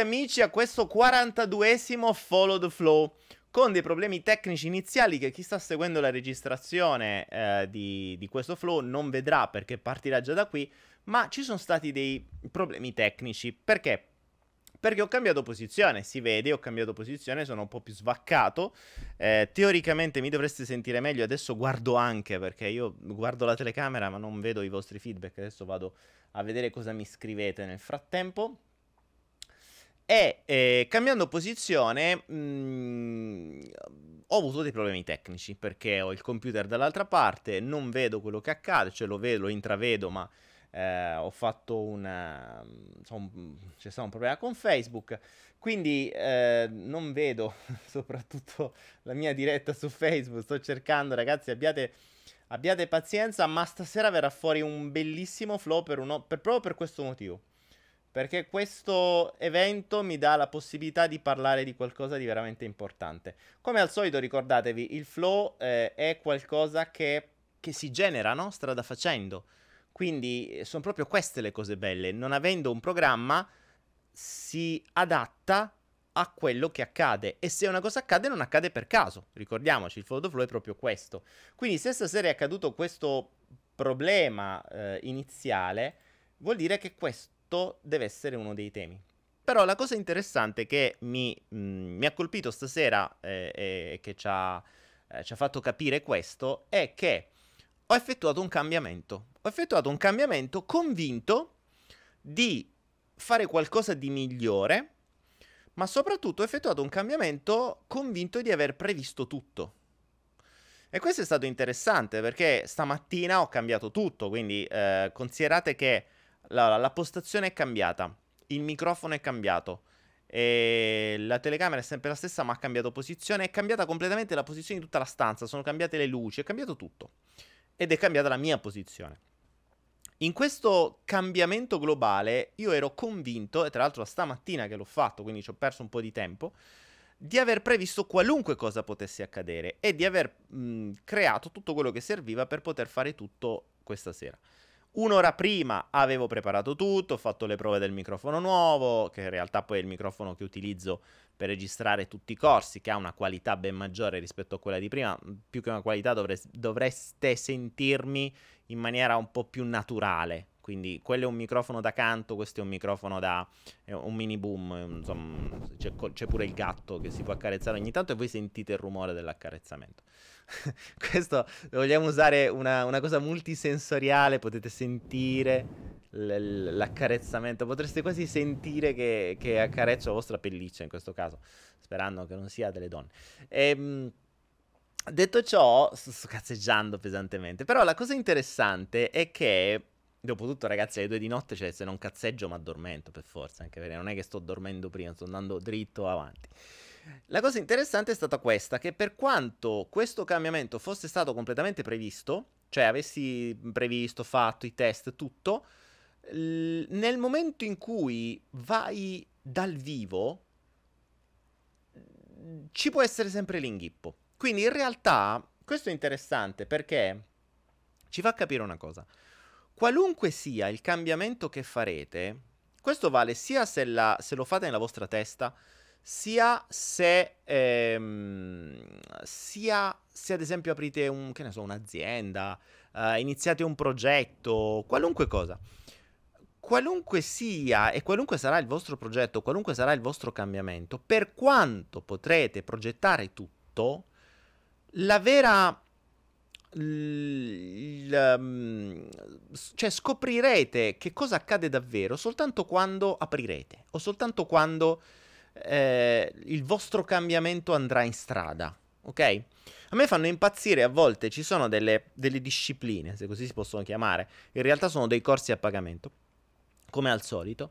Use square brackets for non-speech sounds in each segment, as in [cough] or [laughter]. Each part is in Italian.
Amici a questo 42esimo Follow the Flow con dei problemi tecnici iniziali che chi sta seguendo la registrazione eh, di, di, questo flow non vedrà perché partirà già da qui, ma ci sono stati dei problemi tecnici. Perché? Perché ho cambiato posizione, si vede, ho cambiato posizione, sono un po' più svaccato. Eh, teoricamente mi dovreste sentire meglio, adesso guardo anche perché io guardo la telecamera ma non vedo i vostri feedback, adesso vado a vedere cosa mi scrivete nel frattempo. E eh, cambiando posizione mh, mm, ho avuto dei problemi tecnici perché ho il computer dall'altra parte, non vedo quello che accade, cioè lo vedo, lo intravedo, ma eh, ho fatto una, insomma, c'è stato un problema con Facebook, quindi eh, non vedo [laughs] soprattutto la mia diretta su Facebook, sto cercando ragazzi, abbiate, abbiate pazienza, ma stasera verrà fuori un bellissimo flow per uno, per, proprio per questo motivo. Perché questo evento mi dà la possibilità di parlare di qualcosa di veramente importante. Come al solito, ricordatevi, il flow eh, è qualcosa che, che, si genera, no? Strada facendo. Quindi eh, sono proprio queste le cose belle. Non avendo un programma, si adatta a quello che accade. E se una cosa accade, non accade per caso. Ricordiamoci, il flow flow è proprio questo. Quindi, se stasera è accaduto questo problema eh, iniziale, vuol dire che questo tutto deve essere uno dei temi. Però la cosa interessante che mi, mh, mm, mi ha colpito stasera eh, e che ci ha, eh, ci ha fatto capire questo è che ho effettuato un cambiamento. Ho effettuato un cambiamento convinto di fare qualcosa di migliore, ma soprattutto ho effettuato un cambiamento convinto di aver previsto tutto. E questo è stato interessante perché stamattina ho cambiato tutto, quindi eh, considerate che la, la postazione è cambiata, il microfono è cambiato. La telecamera è sempre la stessa, ma ha cambiato posizione. È cambiata completamente la posizione di tutta la stanza. Sono cambiate le luci, è cambiato tutto. Ed è cambiata la mia posizione. In questo cambiamento globale, io ero convinto, e tra l'altro stamattina che l'ho fatto, quindi ci ho perso un po' di tempo, di aver previsto qualunque cosa potesse accadere e di aver mh, creato tutto quello che serviva per poter fare tutto questa sera. Un'ora prima avevo preparato tutto, ho fatto le prove del microfono nuovo, che in realtà poi è il microfono che utilizzo per registrare tutti i corsi, che ha una qualità ben maggiore rispetto a quella di prima. Più che una qualità dovre- dovreste sentirmi in maniera un po' più naturale. Quindi quello è un microfono da canto, questo è un microfono da un mini boom, insomma c'è, c'è pure il gatto che si può accarezzare ogni tanto e voi sentite il rumore dell'accarezzamento. [laughs] Questo vogliamo usare una, una, cosa multisensoriale, potete sentire l- l'accarezzamento, potreste quasi sentire che, che, accarezzo la vostra pelliccia in questo caso, sperando che non sia delle donne. Ehm, detto ciò, sto, sto cazzeggiando pesantemente, però la cosa interessante è che Dopotutto, ragazzi, alle due di notte, cioè, se non cazzeggio, mi addormento per forza. Anche perché non è che sto dormendo prima, sto andando dritto avanti. La cosa interessante è stata questa, che per quanto questo cambiamento fosse stato completamente previsto, cioè avessi previsto, fatto i test, tutto, nel momento in cui vai dal vivo, ci può essere sempre l'inghippo. Quindi in realtà questo è interessante perché ci fa capire una cosa. Qualunque sia il cambiamento che farete, questo vale sia se, la, se lo fate nella vostra testa, sia se, ehm, sia se ad esempio aprite un, so, un'azienda, uh, iniziate un progetto, qualunque cosa. Qualunque sia e qualunque sarà il vostro progetto, qualunque sarà il vostro cambiamento, per quanto potrete progettare tutto, la vera l, um, cioè scoprirete che cosa accade davvero soltanto quando aprirete o soltanto quando eh, il vostro cambiamento andrà in strada, ok? A me fanno impazzire a volte, ci sono delle, delle discipline, se così si possono chiamare, in realtà sono dei corsi a pagamento, come al solito,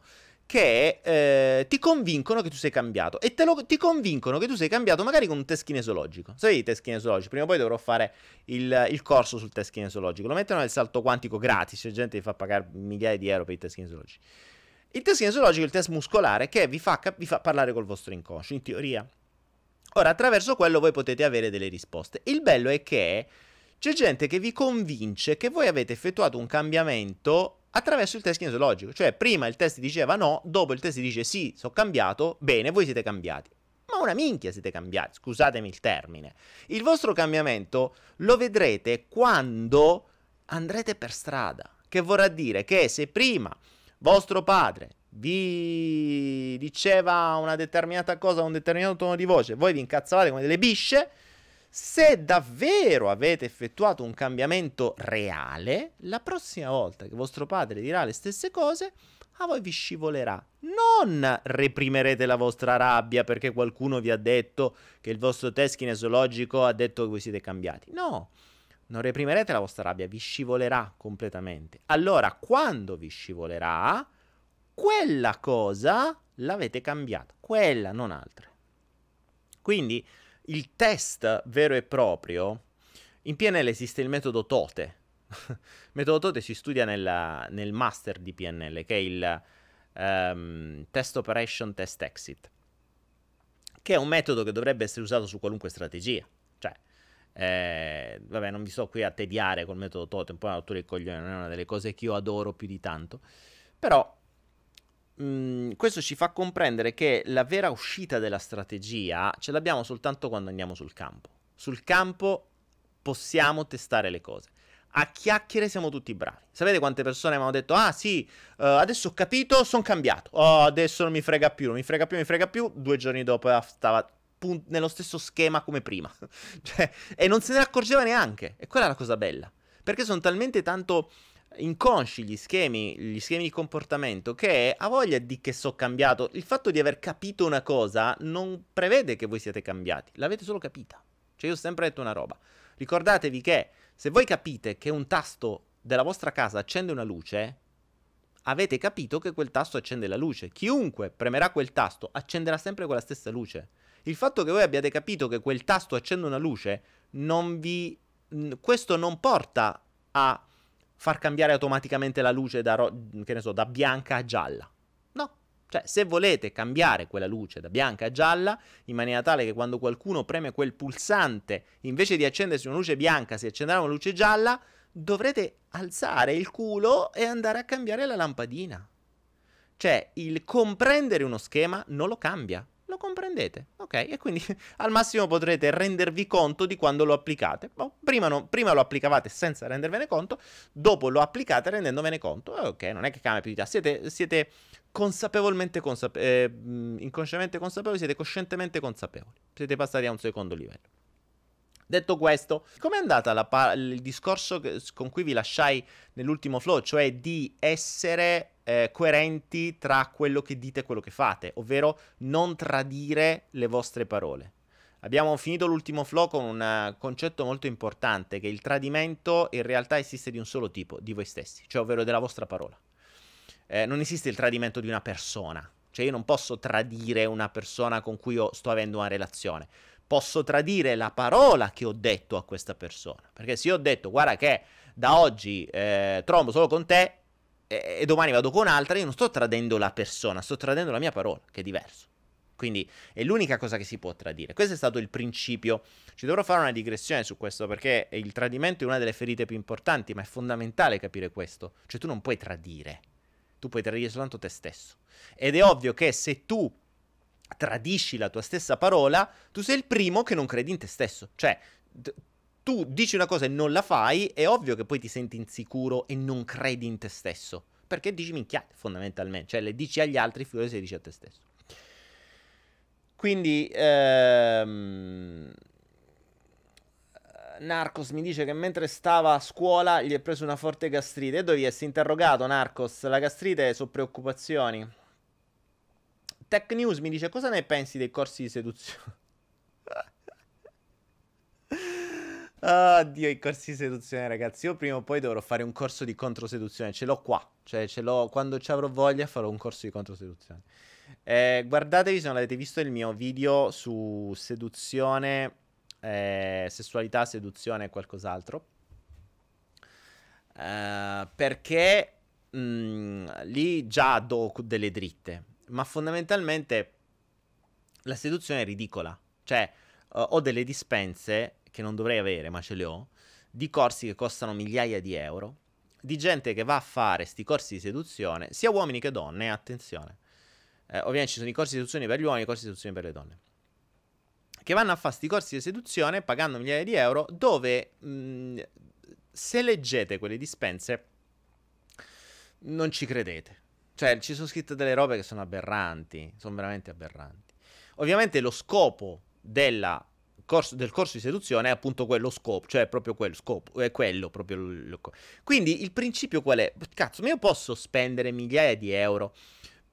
che eh, ti convincono che tu sei cambiato e lo, ti convincono che tu sei cambiato magari con un test kinesologico. Sai i test kinesologici? Prima o poi dovrò fare il, il, corso sul test kinesologico. Lo mettono nel salto quantico gratis, c'è gente che fa pagare migliaia di euro per i test kinesologici. Il test kinesologico è il test muscolare che vi fa, vi fa parlare col vostro inconscio, in teoria. Ora, attraverso quello voi potete avere delle risposte. Il bello è che c'è gente che vi convince che voi avete effettuato un cambiamento attraverso il test kinesologico. Cioè, prima il test diceva no, dopo il test dice sì, sono cambiato, bene, voi siete cambiati. Ma una minchia siete cambiati, scusatemi il termine. Il vostro cambiamento lo vedrete quando andrete per strada. Che vorrà dire che se prima vostro padre vi diceva una determinata cosa, un determinato tono di voce, voi vi incazzavate come delle bisce, se davvero avete effettuato un cambiamento reale, la prossima volta che vostro padre dirà le stesse cose, a voi vi scivolerà. Non reprimerete la vostra rabbia perché qualcuno vi ha detto che il vostro test kinesologico ha detto che voi siete cambiati. No, non reprimerete la vostra rabbia, vi scivolerà completamente. Allora, quando vi scivolerà, quella cosa l'avete cambiata, quella, non altre. Quindi il test vero e proprio, in PNL esiste il metodo TOTE. il [laughs] metodo TOTE si studia nella, nel master di PNL, che è il um, Test Operation Test Exit, che è un metodo che dovrebbe essere usato su qualunque strategia. Cioè, eh, vabbè, non vi sto qui a tediare col metodo totem, poi la rottura del coglione non è una delle cose che io adoro più di tanto. Però mh, mm, questo ci fa comprendere che la vera uscita della strategia ce l'abbiamo soltanto quando andiamo sul campo. Sul campo possiamo testare le cose. A chiacchiere siamo tutti bravi. Sapete quante persone mi hanno detto: Ah, sì, uh, adesso ho capito, sono cambiato. Oh, adesso non mi frega più, non mi frega più, non mi frega più. Due giorni dopo stava pun- nello stesso schema come prima. [laughs] cioè, e non se ne accorgeva neanche. E quella è la cosa bella. Perché sono talmente tanto inconsci gli schemi, gli schemi di comportamento che ha voglia di che so cambiato. Il fatto di aver capito una cosa non prevede che voi siate cambiati, l'avete solo capita. Cioè io ho sempre detto una roba. Ricordatevi che se voi capite che un tasto della vostra casa accende una luce, avete capito che quel tasto accende la luce. Chiunque premerà quel tasto accenderà sempre quella stessa luce. Il fatto che voi abbiate capito che quel tasto accende una luce, non vi... questo non porta a far cambiare automaticamente la luce da, ro- so, da bianca a gialla. No. Cioè, se volete cambiare quella luce da bianca a gialla, in maniera tale che quando qualcuno preme quel pulsante, invece di accendersi una luce bianca, si accenderà una luce gialla, dovrete alzare il culo e andare a cambiare la lampadina. Cioè, il comprendere uno schema non lo cambia lo comprendete, ok? E quindi [laughs] al massimo potrete rendervi conto di quando lo applicate. Oh, prima, no, prima, lo applicavate senza rendervene conto, dopo lo applicate rendendovene conto. Eh, ok, non è che cambia più di tanto. Siete, siete consapevolmente consape- eh, inconsciamente consapevoli, siete coscientemente consapevoli. Siete passati a un secondo livello. Detto questo, com'è andata pa- il discorso che, con cui vi lasciai nell'ultimo flow, cioè di essere eh, coerenti tra quello che dite e quello che fate, ovvero non tradire le vostre parole. Abbiamo finito l'ultimo flow con un eh, concetto molto importante, che il tradimento in realtà esiste di un solo tipo, di voi stessi, cioè ovvero della vostra parola. Eh, non esiste il tradimento di una persona, cioè io non posso tradire una persona con cui sto avendo una relazione, posso tradire la parola che ho detto a questa persona, perché se io ho detto guarda che da oggi eh, trombo solo con te, e, domani vado con un'altra, io non sto tradendo la persona, sto tradendo la mia parola, che è diverso. Quindi è l'unica cosa che si può tradire. Questo è stato il principio. Ci dovrò fare una digressione su questo perché il tradimento è una delle ferite più importanti, ma è fondamentale capire questo. Cioè tu non puoi tradire, tu puoi tradire soltanto te stesso. Ed è ovvio che se tu tradisci la tua stessa parola, tu sei il primo che non credi in te stesso. Cioè tu dici una cosa e non la fai, è ovvio che poi ti senti insicuro e non credi in te stesso. Perché dici minchiate, fondamentalmente. Cioè, le dici agli altri, figurati se le dici a te stesso. Quindi, ehm... Narcos mi dice che mentre stava a scuola gli è preso una forte gastrite. E dovevi essere interrogato, Narcos. La gastrite sono preoccupazioni. Tech News mi dice cosa ne pensi dei corsi di seduzione? Oddio, i corsi di seduzione, ragazzi. Io prima o poi dovrò fare un corso di controseduzione. Ce l'ho qua. Cioè, ce l'ho. Quando ci avrò voglia, farò un corso di controseduzione. Eh, guardatevi se non avete visto il mio video su seduzione, eh, sessualità, seduzione e qualcos'altro. Eh, perché mh, mm, lì già do delle dritte. Ma fondamentalmente la seduzione è ridicola. Cioè, ho delle dispense che non dovrei avere, ma ce le ho, di corsi che costano migliaia di euro, di gente che va a fare sti corsi di seduzione, sia uomini che donne, attenzione. Eh, ovviamente ci sono i corsi di seduzione per gli uomini e i corsi di seduzione per le donne. Che vanno a fare sti corsi di seduzione pagando migliaia di euro, dove mh, mm, se leggete quelle dispense non ci credete. Cioè, ci sono scritte delle robe che sono aberranti, sono veramente aberranti. Ovviamente lo scopo della corso, del corso di seduzione è appunto quello scopo, cioè proprio quello scopo, è quello proprio. Lo, quindi il principio qual è? Cazzo, ma io posso spendere migliaia di euro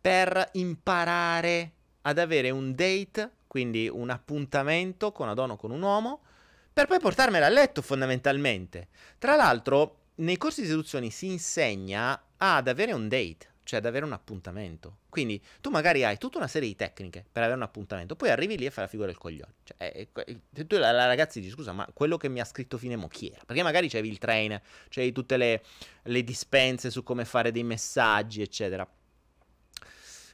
per imparare ad avere un date, quindi un appuntamento con una donna o con un uomo, per poi portarmela a letto fondamentalmente. Tra l'altro, nei corsi di seduzione si insegna ad avere un date cioè ad avere un appuntamento. Quindi tu magari hai tutta una serie di tecniche per avere un appuntamento, poi arrivi lì e fai la figura del coglione. Cioè, è, è, tu la, la ragazza dici scusa, ma quello che mi ha scritto Finemo chi era? Perché magari c'avevi il trainer, c'avevi tutte le, le dispense su come fare dei messaggi, eccetera.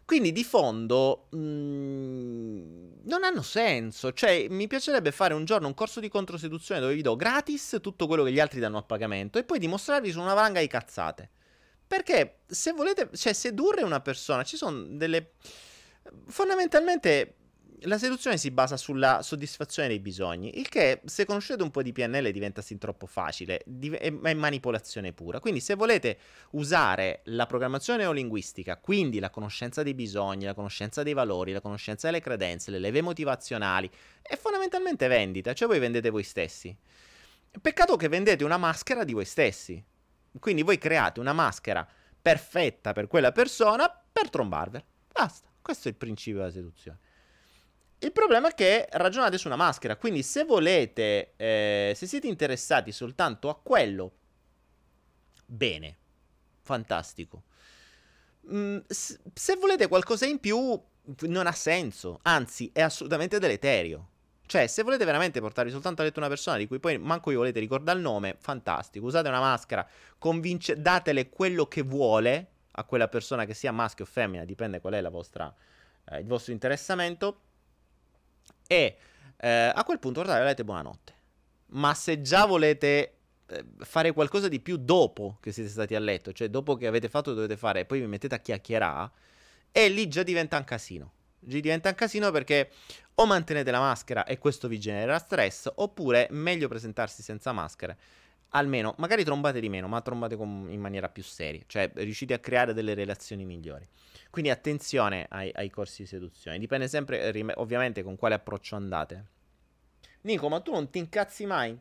Quindi di fondo mh, mm, non hanno senso. Cioè, mi piacerebbe fare un giorno un corso di controseduzione dove vi do gratis tutto quello che gli altri danno a pagamento e poi dimostrarvi su una valanga di cazzate. Perché se volete, cioè sedurre una persona, ci sono delle... Fondamentalmente la seduzione si basa sulla soddisfazione dei bisogni, il che se conoscete un po' di PNL diventa sin troppo facile, è manipolazione pura. Quindi se volete usare la programmazione neolinguistica, quindi la conoscenza dei bisogni, la conoscenza dei valori, la conoscenza delle credenze, le leve motivazionali, è fondamentalmente vendita, cioè voi vendete voi stessi. Peccato che vendete una maschera di voi stessi. Quindi voi create una maschera perfetta per quella persona per trombarvela. Basta. Questo è il principio della seduzione. Il problema è che ragionate su una maschera, quindi se volete, eh, se siete interessati soltanto a quello, bene, fantastico. Mm, se volete qualcosa in più, non ha senso, anzi è assolutamente deleterio. Cioè, se volete veramente portarvi soltanto a letto una persona di cui poi manco vi volete ricordare il nome, fantastico. Usate una maschera, convince- datele quello che vuole a quella persona che sia maschio o femmina, dipende qual è vostra, eh, il vostro interessamento. E eh, a quel punto guardate, letto buonanotte. Ma se già volete eh, fare qualcosa di più dopo che siete stati a letto, cioè dopo che avete fatto dovete fare e poi vi mettete a chiacchierare, e lì già diventa un casino. Diventa un casino perché o mantenete la maschera e questo vi genera stress, oppure meglio presentarsi senza maschere. Almeno, magari trombate di meno, ma trombate con, in maniera più seria, cioè riuscite a creare delle relazioni migliori. Quindi attenzione ai, ai corsi di seduzione, dipende sempre ovviamente con quale approccio andate. Nico, ma tu non ti incazzi mai?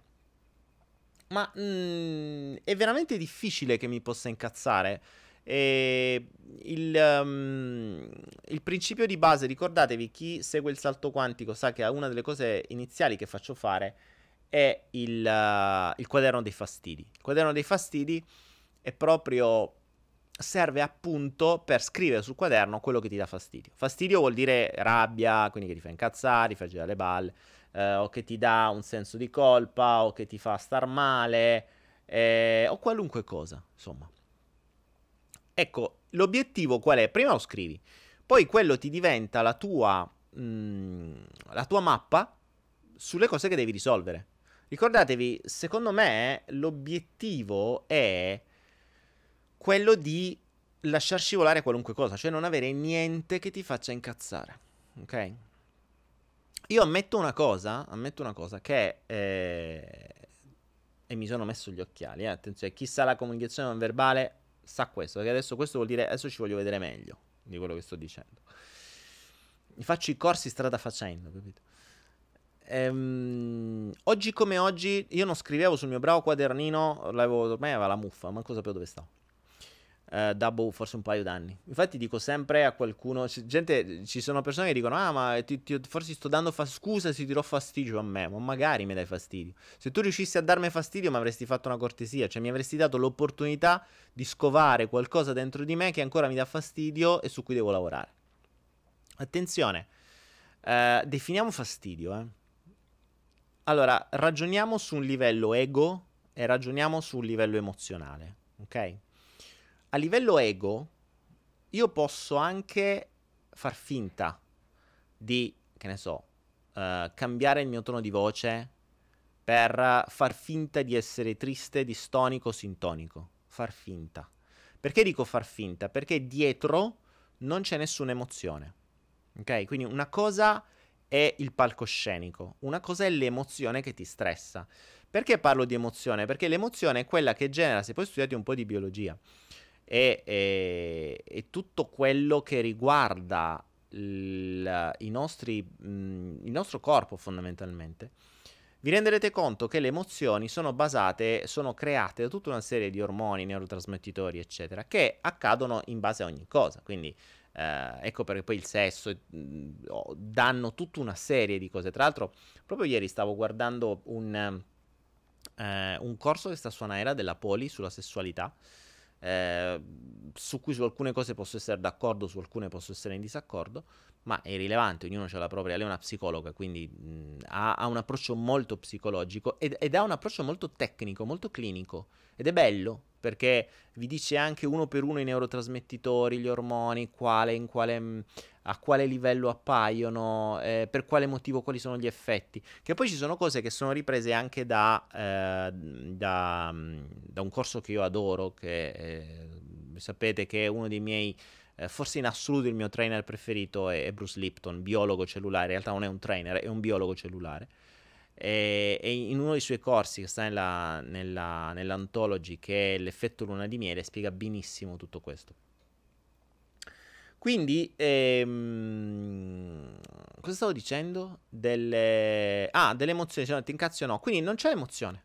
Ma mm, è veramente difficile che mi possa incazzare. E il, um, il, principio di base, ricordatevi, chi segue il salto quantico sa che una delle cose iniziali che faccio fare è il, uh, il quaderno dei fastidi. Il quaderno dei fastidi è proprio serve appunto per scrivere sul quaderno quello che ti dà fastidio. Fastidio vuol dire rabbia, quindi che ti fa incazzare, ti fa girare le balle, eh, o che ti dà un senso di colpa, o che ti fa star male, eh, o qualunque cosa, insomma. Ecco, l'obiettivo qual è? Prima lo scrivi, poi quello ti diventa la tua, mh, mm, la tua mappa sulle cose che devi risolvere. Ricordatevi, secondo me l'obiettivo è quello di lasciar scivolare qualunque cosa, cioè non avere niente che ti faccia incazzare. Ok? Io ammetto una cosa, ammetto una cosa che eh, e mi sono messo gli occhiali, eh, attenzione, chi sa la comunicazione non verbale sa questo, perché adesso questo vuol dire adesso ci voglio vedere meglio di quello che sto dicendo. Mi faccio i corsi strada facendo, capito? Ehm, oggi come oggi io non scrivevo sul mio bravo quadernino, l'avevo, ormai aveva la muffa, ma cosa sapevo dove stavo. Uh, da boh, forse un paio d'anni. Infatti dico sempre a qualcuno, gente, ci sono persone che dicono, ah ma ti, ti, forse sto dando fa- scusa se ti do fastidio a me, ma magari mi dai fastidio. Se tu riuscissi a darmi fastidio mi avresti fatto una cortesia, cioè mi avresti dato l'opportunità di scovare qualcosa dentro di me che ancora mi dà fastidio e su cui devo lavorare. Attenzione, uh, definiamo fastidio, eh. Allora, ragioniamo su un livello ego e ragioniamo su un livello emozionale, ok? A livello ego, io posso anche far finta di, che ne so, uh, cambiare il mio tono di voce per far finta di essere triste, distonico, sintonico. far finta. Perché dico far finta? Perché dietro non c'è nessuna emozione. Ok? Quindi una cosa è il palcoscenico, una cosa è l'emozione che ti stressa. Perché parlo di emozione? Perché l'emozione è quella che genera, se poi studiate un po' di biologia, è, è, è tutto quello che riguarda il, nostri, mh, il nostro corpo fondamentalmente vi renderete conto che le emozioni sono basate, sono create da tutta una serie di ormoni, neurotrasmettitori, eccetera, che accadono in base a ogni cosa. Quindi eh, ecco perché poi il sesso mh, danno tutta una serie di cose. Tra l'altro, proprio ieri stavo guardando un, eh, un corso che sta su Anaera della Poli sulla sessualità. Eh, su cui su alcune cose posso essere d'accordo, su alcune posso essere in disaccordo ma è irrilevante, ognuno ha la propria, lei è una psicologa, quindi mh, ha, ha, un approccio molto psicologico ed, ed, ha un approccio molto tecnico, molto clinico ed è bello perché vi dice anche uno per uno i neurotrasmettitori, gli ormoni, quale, quale, a quale livello appaiono, eh, per quale motivo, quali sono gli effetti, che poi ci sono cose che sono riprese anche da, eh, da, da un corso che io adoro, che eh, sapete che è uno dei miei eh, forse in assoluto il mio trainer preferito è, Bruce Lipton, biologo cellulare, in realtà non è un trainer, è un biologo cellulare. E, e in uno dei suoi corsi che sta nella, nella, nell'Anthology, che è l'effetto luna di miele, spiega benissimo tutto questo. Quindi, ehm, cosa stavo dicendo? Delle... Ah, delle emozioni, se ti incazzo no. Quindi non c'è emozione.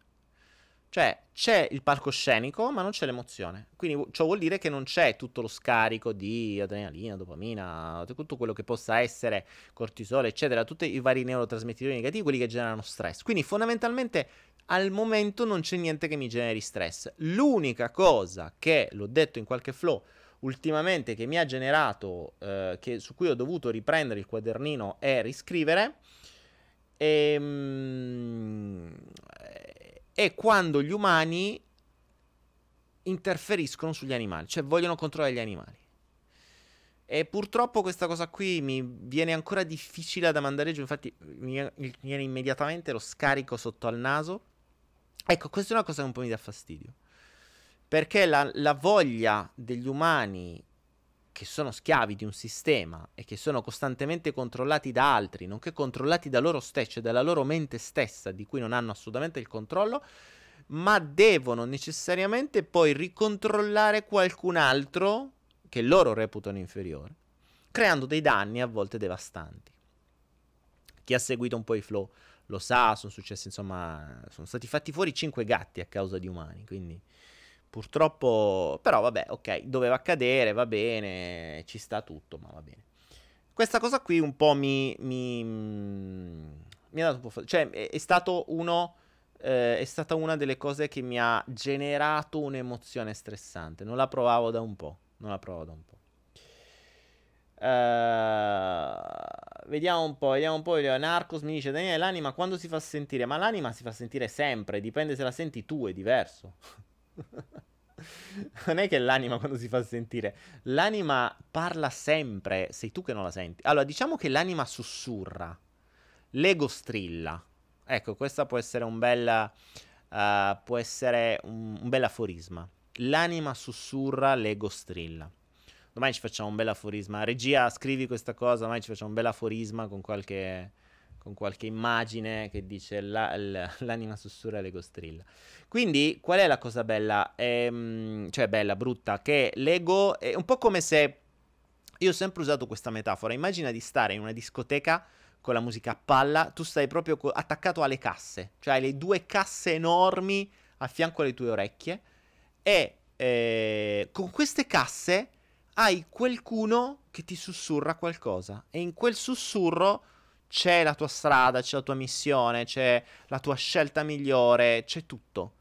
Cioè, c'è il palcoscenico, ma non c'è l'emozione. Quindi ciò vuol dire che non c'è tutto lo scarico di adrenalina, dopamina, tutto quello che possa essere cortisolo, eccetera, tutti i vari neurotrasmettitori negativi, quelli che generano stress. Quindi fondamentalmente al momento non c'è niente che mi generi stress. L'unica cosa che, l'ho detto in qualche flow, ultimamente che mi ha generato, eh, che, su cui ho dovuto riprendere il quadernino e riscrivere, ehm, è quando gli umani interferiscono sugli animali, cioè vogliono controllare gli animali. E purtroppo questa cosa qui mi viene ancora difficile da mandare giù, infatti mi viene immediatamente lo scarico sotto al naso. Ecco, questa è una cosa che un po' mi dà fastidio. Perché la, la voglia degli umani che sono schiavi di un sistema e che sono costantemente controllati da altri, nonché controllati da loro stessi, cioè dalla loro mente stessa, di cui non hanno assolutamente il controllo, ma devono necessariamente poi ricontrollare qualcun altro che loro reputano inferiore, creando dei danni a volte devastanti. Chi ha seguito un po' i flow lo sa, sono successi, insomma, sono stati fatti fuori cinque gatti a causa di umani, quindi Purtroppo, però vabbè, ok, doveva accadere, va bene, ci sta tutto, ma va bene. Questa cosa qui un po' mi, mi, mi ha dato un po' fastidio. Cioè, è, è stato uno... Eh, è stata una delle cose che mi ha generato un'emozione stressante. Non la provavo da un po'. Non la provavo da un po'. Uh, vediamo un po', vediamo un po'. Narcos mi dice: Daniele, l'anima quando si fa sentire? Ma l'anima si fa sentire sempre, dipende se la senti tu, è diverso. [laughs] non è che l'anima quando si fa sentire, l'anima parla sempre, sei tu che non la senti. Allora, diciamo che l'anima sussurra, l'ego strilla. Ecco, questo può essere un bel, uh, può essere un, un bel aforisma. L'anima sussurra, l'ego strilla. Domani ci facciamo un bel aforisma. Regia, scrivi questa cosa, domani ci facciamo un bel aforisma con qualche con qualche immagine che dice la, la, [laughs] l'anima sussurra l'ego strilla. Quindi, qual è la cosa bella? Ehm, cioè, bella, brutta, che l'ego è un po' come se... Io ho sempre usato questa metafora. Immagina di stare in una discoteca con la musica a palla, tu stai proprio co- attaccato alle casse, cioè hai le due casse enormi a fianco alle tue orecchie e eh, con queste casse hai qualcuno che ti sussurra qualcosa e in quel sussurro c'è la tua strada, c'è la tua missione, c'è la tua scelta migliore, c'è tutto.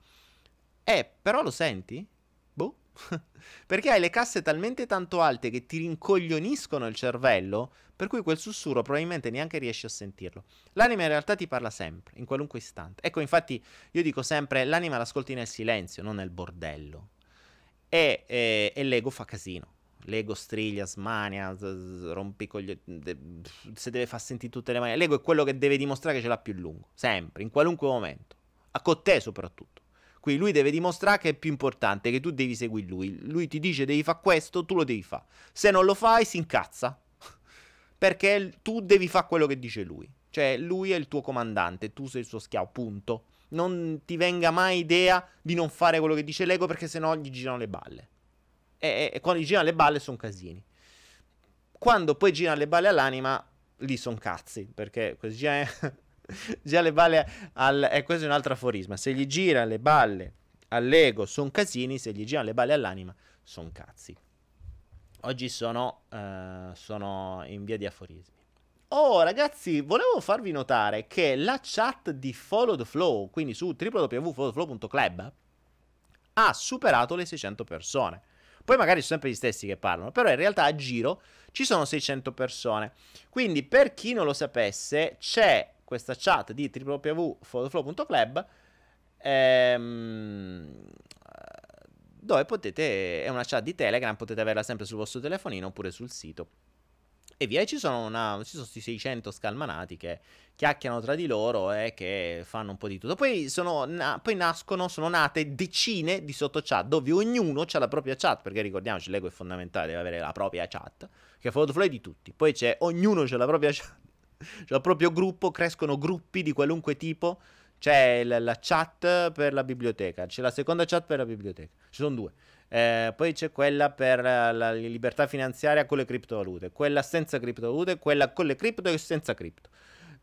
Eh, però lo senti? Boh. [laughs] Perché hai le casse talmente tanto alte che ti rincoglioniscono il cervello, per cui quel sussurro probabilmente neanche riesci a sentirlo. L'anima in realtà ti parla sempre, in qualunque istante. Ecco, infatti, io dico sempre, l'anima l'ascolti nel silenzio, non nel bordello. E, e, e l'ego fa casino. Lego striglia, smania, rompi con gli... se deve far sentire tutte le mani. Lego è quello che deve dimostrare che ce l'ha più lungo, sempre, in qualunque momento. A con te soprattutto. Quindi lui deve dimostrare che è più importante, che tu devi seguire lui. Lui ti dice devi fare questo, tu lo devi fare. Se non lo fai, si incazza. [laughs] Perché tu devi fare quello che dice lui. Cioè, lui è il tuo comandante, tu sei il suo schiavo, punto. Non ti venga mai idea di non fare quello che dice l'ego perché sennò gli girano le balle. E, e quando gli girano le balle sono casini. Quando poi girano le balle all'anima, lì sono cazzi. Perché così gira, gira le balle al... E questo è un altro aforisma. Se gli gira le balle all'ego sono casini, se gli girano le balle all'anima sono cazzi. Oggi sono, uh, sono in via di aforismi. Oh ragazzi, volevo farvi notare che la chat di Follow the Flow, quindi su www.followtheflow.club, ha superato le 600 persone. Poi magari sono sempre gli stessi che parlano, però in realtà a giro ci sono 600 persone. Quindi per chi non lo sapesse, c'è questa chat di www.followtheflow.club ehm, dove potete, è una chat di Telegram, potete averla sempre sul vostro telefonino oppure sul sito. E via, ci sono, una, ci sono questi 600 scalmanati che chiacchierano tra di loro e che fanno un po' di tutto. Poi, sono, na- poi nascono, sono nate decine di sottochat dove ognuno ha la propria chat, perché ricordiamoci, l'ego è fondamentale, deve avere la propria chat, che è Photoflow di tutti. Poi c'è, ognuno ha la propria chat, c'è il proprio gruppo, crescono gruppi di qualunque tipo. C'è la, la chat per la biblioteca, c'è la seconda chat per la biblioteca, ci sono due. Eh, poi c'è quella per la libertà finanziaria con le criptovalute, quella senza criptovalute, quella con le cripto e senza cripto.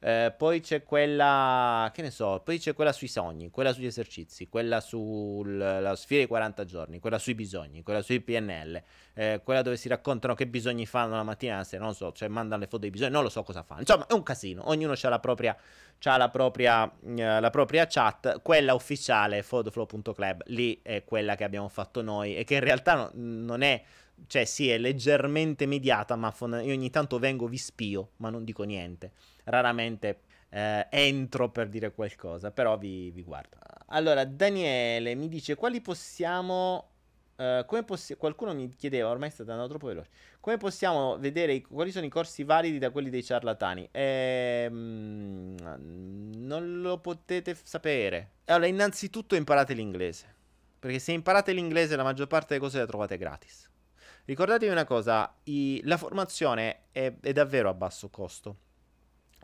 Eh, poi c'è quella, che ne so, poi c'è quella sui sogni, quella sugli esercizi, quella sulla sfida dei 40 giorni, quella sui bisogni, quella sui PNL, eh, quella dove si raccontano che bisogni fanno la mattina e la sera, non so, cioè mandano le foto dei bisogni, non lo so cosa fanno. Insomma, è un casino, ognuno ha la propria, c'ha la propria, eh, la propria chat, quella ufficiale, photoflow.club, lì è quella che abbiamo fatto noi e che in realtà no, non è cioè sì, è leggermente mediata, ma fond- io ogni tanto vengo, vi spio, ma non dico niente. Raramente eh, entro per dire qualcosa, però vi, vi, guardo. Allora, Daniele mi dice quali possiamo... Come possi- qualcuno mi chiedeva, ormai sta andando troppo veloce, come possiamo vedere i- quali sono i corsi validi da quelli dei ciarlatani? Ehm, non lo potete f- sapere. Allora, innanzitutto imparate l'inglese, perché se imparate l'inglese la maggior parte delle cose le trovate gratis. Ricordatevi una cosa, i, la formazione è, è davvero a basso costo.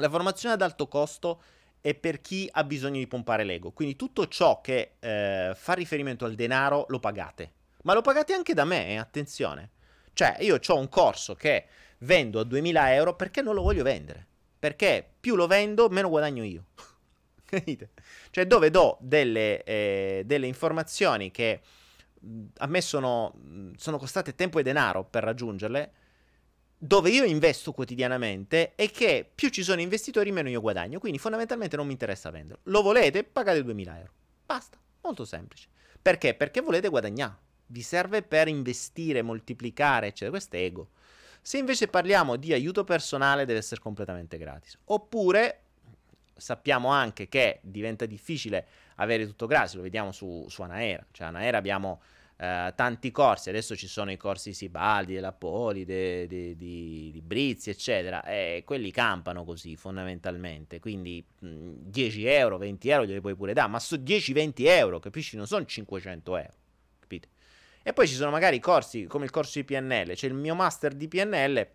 La formazione ad alto costo è per chi ha bisogno di pompare l'ego. Quindi tutto ciò che eh, fa riferimento al denaro lo pagate. Ma lo pagate anche da me, eh, attenzione. Cioè, io ho un corso che vendo a 2000 euro perché non lo voglio vendere. Perché più lo vendo, meno guadagno io. [laughs] Capite? Cioè, dove do delle, eh, delle informazioni che a me sono, sono costate tempo e denaro per raggiungerle, dove io investo quotidianamente e che più ci sono investitori meno io guadagno, quindi fondamentalmente non mi interessa venderlo. Lo volete? Pagate 2000 euro. Basta, molto semplice. Perché? Perché volete guadagnare. Vi serve per investire, moltiplicare, eccetera. Questo è ego. Se invece parliamo di aiuto personale deve essere completamente gratis. Oppure sappiamo anche che diventa difficile avere tutto gratis, lo vediamo su, su Anaera, cioè Anaera abbiamo eh, tanti corsi, adesso ci sono i corsi Sibaldi, della Poli, de, de, de, di Brizzi, eccetera, e quelli campano così fondamentalmente, quindi mh, 10 euro, 20 euro glieli puoi pure dare, ma su 10-20 euro, capisci, non sono 500 euro, capite? E poi ci sono magari corsi come il corso di PNL, c'è il mio master di PNL,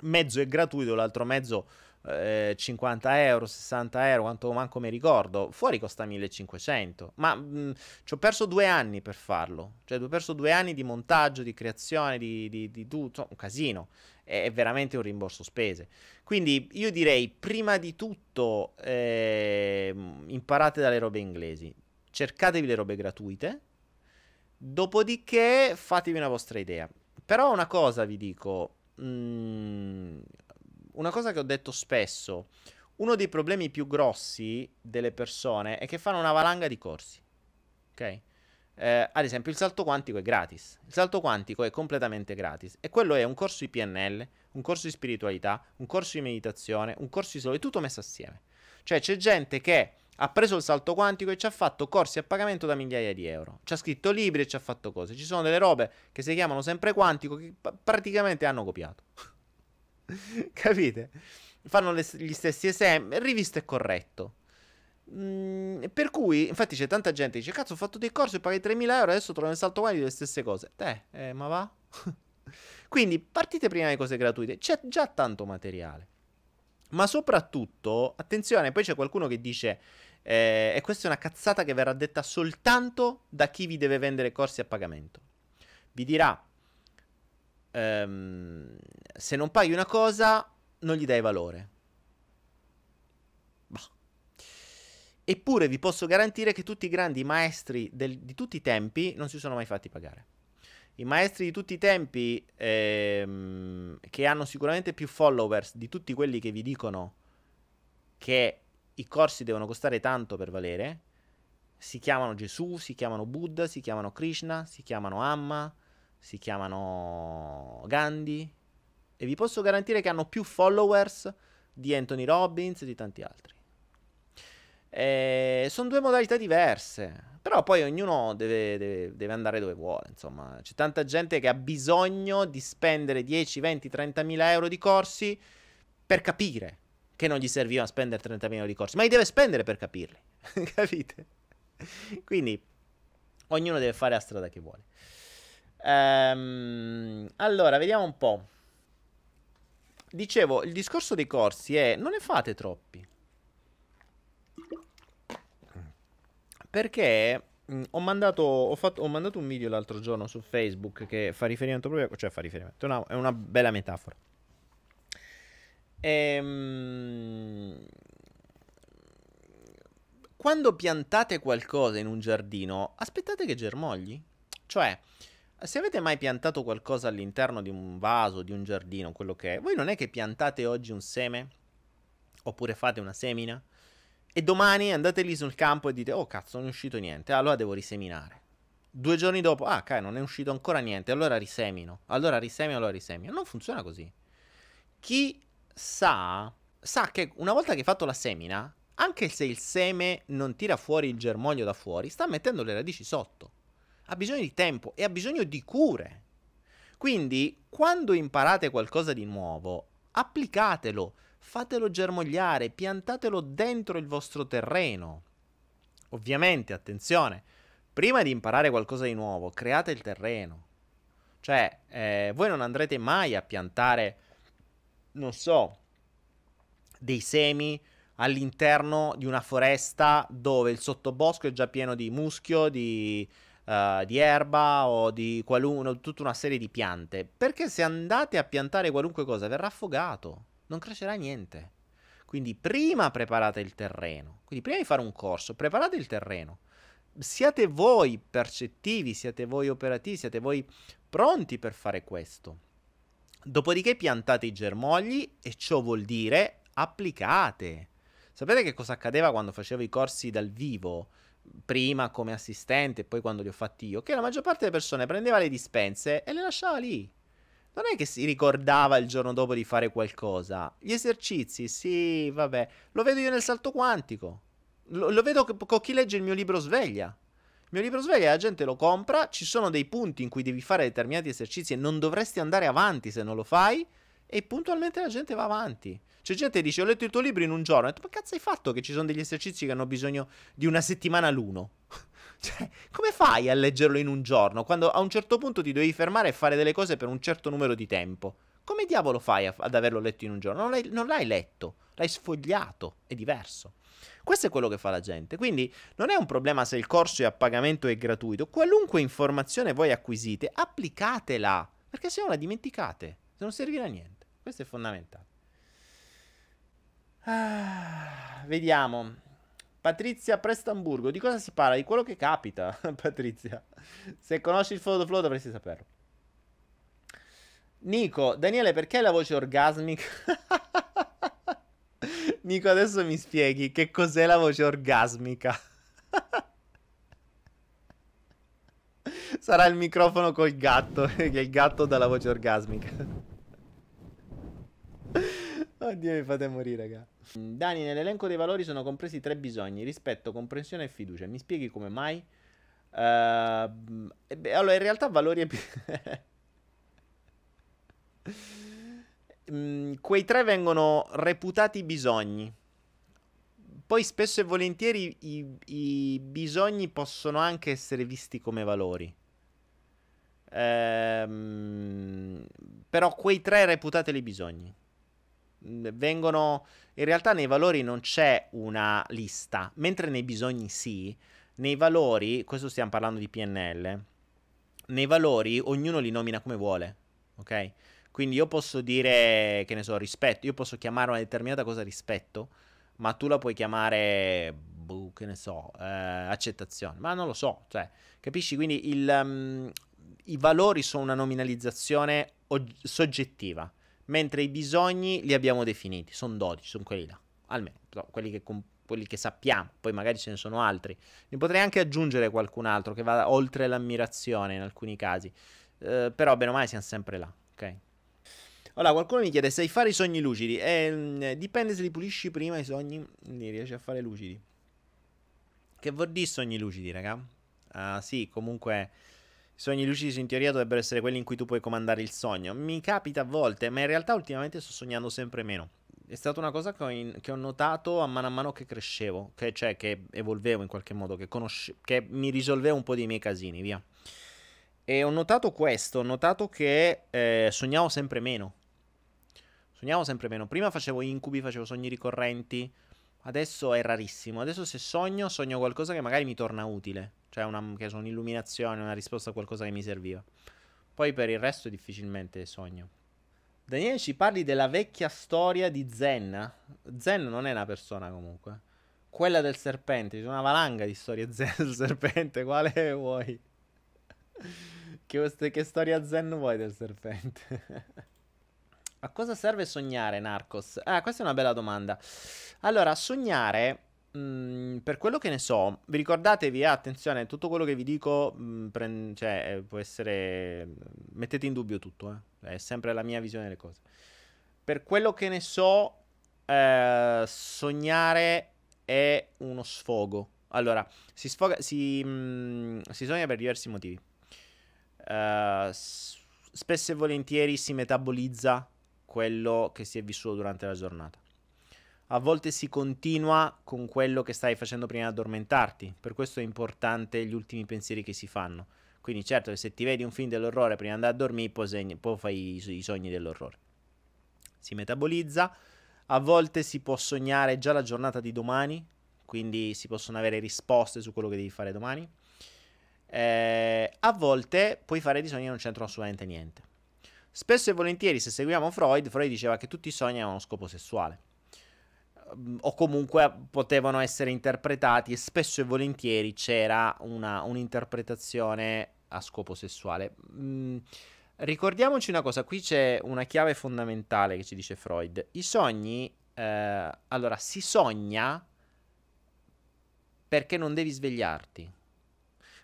mezzo è gratuito, l'altro mezzo 50 eh, euro, 60 euro, quanto manco mi ricordo, fuori costa 1500, ma mm, ci ho perso due anni per farlo, cioè ho perso due anni di montaggio, di creazione, di, di, di tutto, un casino, è, è, veramente un rimborso spese. Quindi io direi, prima di tutto, eh, imparate dalle robe inglesi, cercatevi le robe gratuite, dopodiché fatevi una vostra idea. Però una cosa vi dico, mh, mm, una cosa che ho detto spesso, uno dei problemi più grossi delle persone è che fanno una valanga di corsi. Ok? Eh, ad esempio, il salto quantico è gratis. Il salto quantico è completamente gratis. E quello è un corso di PNL, un corso di spiritualità, un corso di meditazione, un corso di solo, è tutto messo assieme. Cioè, c'è gente che ha preso il salto quantico e ci ha fatto corsi a pagamento da migliaia di euro. Ci ha scritto libri e ci ha fatto cose. Ci sono delle robe che si chiamano sempre quantico che praticamente hanno copiato. [laughs] Capite? Fanno le, gli stessi esempi. Rivisto è corretto. Mm, per cui, infatti, c'è tanta gente che dice: Cazzo, ho fatto dei corsi e pagai 3.000 euro. Adesso trovo nel salto quali le stesse cose. Eh, eh ma va? [laughs] Quindi partite prima di cose gratuite. C'è già tanto materiale. Ma soprattutto, attenzione, poi c'è qualcuno che dice: eh, E questa è una cazzata che verrà detta soltanto da chi vi deve vendere corsi a pagamento. Vi dirà: ehm, Se non paghi una cosa, non gli dai valore. Eppure vi posso garantire che tutti i grandi maestri del, di tutti i tempi non si sono mai fatti pagare. I maestri di tutti i tempi, ehm, che hanno sicuramente più followers di tutti quelli che vi dicono che i corsi devono costare tanto per valere, si chiamano Gesù, si chiamano Buddha, si chiamano Krishna, si chiamano Amma, si chiamano Gandhi. E vi posso garantire che hanno più followers di Anthony Robbins e di tanti altri. Eh, sono due modalità diverse. Però poi ognuno deve, deve, deve, andare dove vuole. Insomma, c'è tanta gente che ha bisogno di spendere 10, 20, 30 mila euro di corsi per capire che non gli serviva spendere 30 mila euro di corsi, ma li deve spendere per capirli. [laughs] Capite? Quindi ognuno deve fare la strada che vuole. Ehm, allora, vediamo un po'. Dicevo, il discorso dei corsi è non ne fate troppi. Perché mh, ho, mandato, ho, fatto, ho mandato un video l'altro giorno su Facebook che fa riferimento proprio, cioè fa riferimento, no, è una bella metafora. Ehm, quando piantate qualcosa in un giardino, aspettate che germogli. Cioè, se avete mai piantato qualcosa all'interno di un vaso, di un giardino, quello che è, voi non è che piantate oggi un seme? Oppure fate una semina? E domani andate lì sul campo e dite, oh cazzo, non è uscito niente, allora devo riseminare. Due giorni dopo, ah, cazzo, non è uscito ancora niente, allora risemino. Allora risemino, allora risemino. Non funziona così. Chi sa, sa che una volta che hai fatto la semina, anche se il seme non tira fuori il germoglio da fuori, sta mettendo le radici sotto. Ha bisogno di tempo e ha bisogno di cure. Quindi, quando imparate qualcosa di nuovo, applicatelo fatelo germogliare, piantatelo dentro il vostro terreno. Ovviamente, attenzione, prima di imparare qualcosa di nuovo, create il terreno. Cioè, eh, voi non andrete mai a piantare, non so, dei semi all'interno di una foresta dove il sottobosco è già pieno di muschio, di, uh, di erba o di qualunque, tutta una serie di piante. Perché se andate a piantare qualunque cosa verrà affogato non crescerà niente. Quindi prima preparate il terreno, quindi prima di fare un corso, preparate il terreno. Siate voi percettivi, siate voi operativi, siate voi pronti per fare questo. Dopodiché piantate i germogli e ciò vuol dire applicate. Sapete che cosa accadeva quando facevo i corsi dal vivo? Prima come assistente poi quando li ho fatti io? Che la maggior parte delle persone prendeva le dispense e le lasciava lì non è che si ricordava il giorno dopo di fare qualcosa. Gli esercizi, sì, vabbè. Lo vedo io nel salto quantico. Lo, lo vedo con chi legge il mio libro sveglia. Il mio libro sveglia, la gente lo compra, ci sono dei punti in cui devi fare determinati esercizi e non dovresti andare avanti se non lo fai, e puntualmente la gente va avanti. C'è gente che dice, ho letto il tuo libro in un giorno, e detto, ma cazzo hai fatto che ci sono degli esercizi che hanno bisogno di una settimana l'uno? [laughs] Cioè, come fai a leggerlo in un giorno quando a un certo punto ti devi fermare e fare delle cose per un certo numero di tempo? Come diavolo fai a, ad averlo letto in un giorno? Non l'hai, non l'hai letto, l'hai sfogliato, è diverso. Questo è quello che fa la gente. Quindi non è un problema se il corso è a pagamento e gratuito. Qualunque informazione voi acquisite, applicatela. Perché se no la dimenticate. Se non servirà a niente. Questo è fondamentale. Ah, vediamo. Patrizia Prestamburgo, di cosa si parla? Di quello che capita, [laughs] Patrizia. Se conosci il flow flow dovresti saperlo. Nico, Daniele, perché la voce orgasmica? [laughs] Nico, adesso mi spieghi che cos'è la voce orgasmica. [laughs] Sarà il microfono col gatto, che il gatto dà la voce orgasmica. Oddio, mi fate morire, raga. Dani, nell'elenco dei valori sono compresi tre bisogni: rispetto, comprensione e fiducia. Mi spieghi come mai? Uh, beh, allora, in realtà valori e... [laughs] mm, quei tre vengono reputati bisogni. poi spesso e volentieri i, i bisogni possono anche essere visti come valori. Ehm, però quei tre reputateli bisogni. Vengono. In realtà nei valori non c'è una lista, mentre nei bisogni sì. Nei valori, questo stiamo parlando di PNL. Nei valori ognuno li nomina come vuole. Ok? Quindi io posso dire, che ne so, rispetto. Io posso chiamare una determinata cosa rispetto, ma tu la puoi chiamare, boh, che ne so, eh, accettazione. Ma non lo so, cioè, capisci? Quindi il, um, i valori sono una nominalizzazione og- soggettiva, mentre i bisogni li abbiamo definiti, sono 12, sono quelli là, almeno no, quelli, che quelli che sappiamo, poi magari ce ne sono altri. Ne potrei anche aggiungere qualcun altro che vada oltre l'ammirazione in alcuni casi, eh, però bene o male siamo sempre là, ok? Allora, qualcuno mi chiede, sai fare i sogni lucidi? Eh, dipende se li pulisci prima i sogni, li riesci a fare lucidi. Che vuol dire sogni lucidi, raga? Uh, sì, comunque i sogni lucidi in teoria dovrebbero essere quelli in cui tu puoi comandare il sogno. Mi capita a volte, ma in realtà ultimamente sto sognando sempre meno. È stata una cosa che ho, in, che ho notato a mano a mano che crescevo, che, cioè che evolvevo in qualche modo, che, conosce, che mi risolvevo un po' dei miei casini, via. E ho notato questo, ho notato che eh, sognavo sempre meno. Sognavo sempre meno. Prima facevo incubi, facevo sogni ricorrenti. Adesso è rarissimo. Adesso se sogno, sogno qualcosa che magari mi torna utile. Cioè, una, che so, un'illuminazione, una risposta a qualcosa che mi serviva. Poi per il resto difficilmente sogno. Daniele, ci parli della vecchia storia di Zen? Zen non è una persona comunque. Quella del serpente, c'è una valanga di storie [laughs] Zen del serpente, quale vuoi? Che, che storia Zen vuoi del serpente? [laughs] A cosa serve sognare, Narcos? Ah, questa è una bella domanda. Allora, sognare Mm, per quello che ne so, vi ricordatevi, eh, attenzione, tutto quello che vi dico, mh, mm, prend- cioè, eh, può essere... mettete in dubbio tutto, eh. è sempre la mia visione delle cose. Per quello che ne so, eh, sognare è uno sfogo. Allora, si, sfoga, si, mh, si sogna per diversi motivi. Uh, spesso e volentieri si metabolizza quello che si è vissuto durante la giornata a volte si continua con quello che stai facendo prima di addormentarti. Per questo è importante gli ultimi pensieri che si fanno. Quindi certo se ti vedi un film dell'orrore prima di andare a dormire, poi, segni, poi fai i, i sogni dell'orrore. Si metabolizza, a volte si può sognare già la giornata di domani, quindi si possono avere risposte su quello che devi fare domani. Eh, a volte puoi fare dei sogni che non c'entrano assolutamente niente. Spesso e volentieri, se seguiamo Freud, Freud diceva che tutti i sogni hanno uno scopo sessuale o comunque potevano essere interpretati e spesso e volentieri c'era una, un'interpretazione a scopo sessuale. Mm, ricordiamoci una cosa, qui c'è una chiave fondamentale che ci dice Freud. I sogni, eh, allora, si sogna perché non devi svegliarti.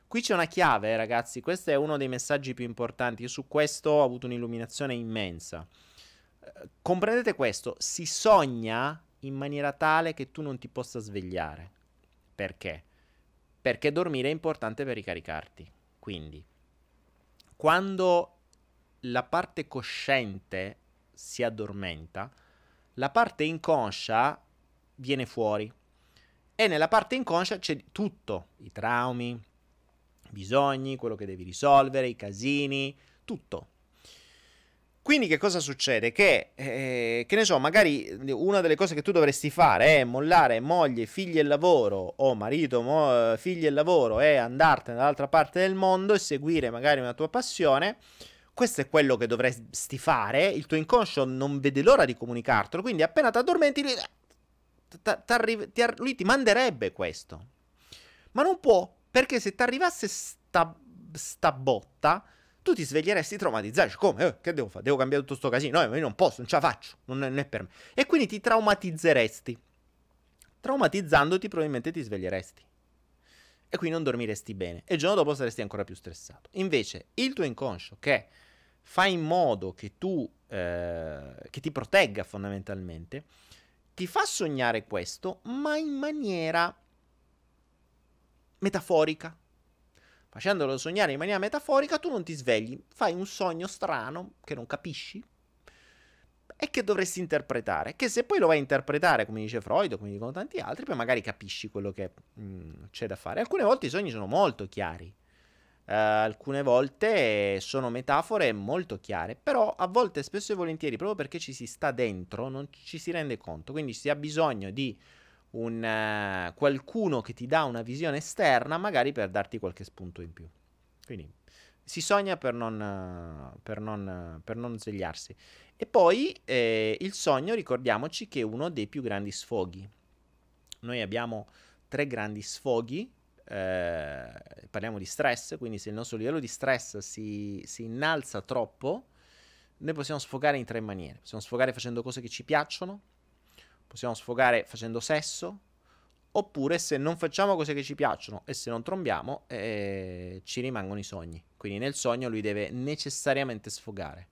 Qui c'è una chiave, ragazzi, questo è uno dei messaggi più importanti. Io su questo ho avuto un'illuminazione immensa. Eh, comprendete questo? Si sogna in maniera tale che tu non ti possa svegliare. Perché? Perché dormire è importante per ricaricarti. Quindi, quando la parte cosciente si addormenta, la parte inconscia viene fuori. E nella parte inconscia c'è tutto, i traumi, i bisogni, quello che devi risolvere, i casini, tutto. Quindi che cosa succede? Che, eh, che ne so, magari una delle cose che tu dovresti fare è mollare moglie, figli e lavoro, o marito, mo, figli e lavoro, e andartene dall'altra parte del mondo e seguire magari una tua passione. Questo è quello che dovresti fare. Il tuo inconscio non vede l'ora di comunicartelo. Quindi appena ti addormenti, lui ti manderebbe questo. Ma non può, perché se ti arrivasse sta, sta botta tu ti sveglieresti traumatizzato. Come? Eh, che devo fare? Devo cambiare tutto sto casino? No, io non posso, non ce la faccio. Non è, non è per me. E quindi ti traumatizzeresti. Traumatizzandoti, probabilmente ti sveglieresti. E quindi non dormiresti bene. E il giorno dopo saresti ancora più stressato. Invece, il tuo inconscio che fa in modo che tu, eh, che ti protegga fondamentalmente, ti fa sognare questo, ma in maniera metaforica facendolo sognare in maniera metaforica, tu non ti svegli, fai un sogno strano che non capisci, e che dovresti interpretare. Che se poi lo vai a interpretare, come dice Freud, come dicono tanti altri, poi magari capisci quello che mh, mm, c'è da fare. Alcune volte i sogni sono molto chiari. Uh, alcune volte sono metafore molto chiare, però a volte, spesso e volentieri, proprio perché ci si sta dentro, non ci si rende conto. Quindi si ha bisogno di un, uh, qualcuno che ti dà una visione esterna, magari per darti qualche spunto in più. Quindi si sogna per non, per non, per non svegliarsi. E poi eh, il sogno, ricordiamoci che è uno dei più grandi sfoghi. Noi abbiamo tre grandi sfoghi, eh, parliamo di stress, quindi se il nostro livello di stress si, si innalza troppo, noi possiamo sfogare in tre maniere. Possiamo sfogare facendo cose che ci piacciono, possiamo sfogare facendo sesso, oppure se non facciamo cose che ci piacciono e se non trombiamo, eh, ci rimangono i sogni. Quindi nel sogno lui deve necessariamente sfogare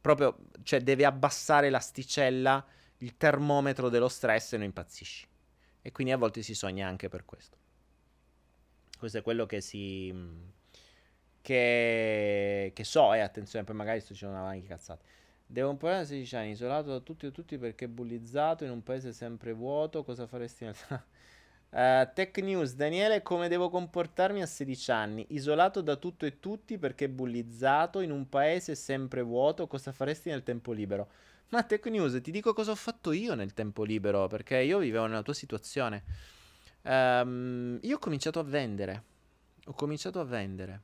proprio, cioè deve abbassare l'asticella, il termometro dello stress e non impazzisci. E quindi a volte si sogna anche per questo. Questo è quello che si... che, che so, e eh, attenzione, poi magari sto dicendo una anche cazzate. Devo po' da 16 anni, isolato da tutti e tutti perché bullizzato in un paese sempre vuoto, cosa faresti nel... Uh, [laughs] tech News, Daniele, come devo comportarmi a 16 anni? Isolato da tutto e tutti perché bullizzato in un paese sempre vuoto, cosa faresti nel tempo libero? Ma Tech News, ti dico cosa ho fatto io nel tempo libero, perché io vivevo nella tua situazione. Um, io ho cominciato a vendere. Ho cominciato a vendere.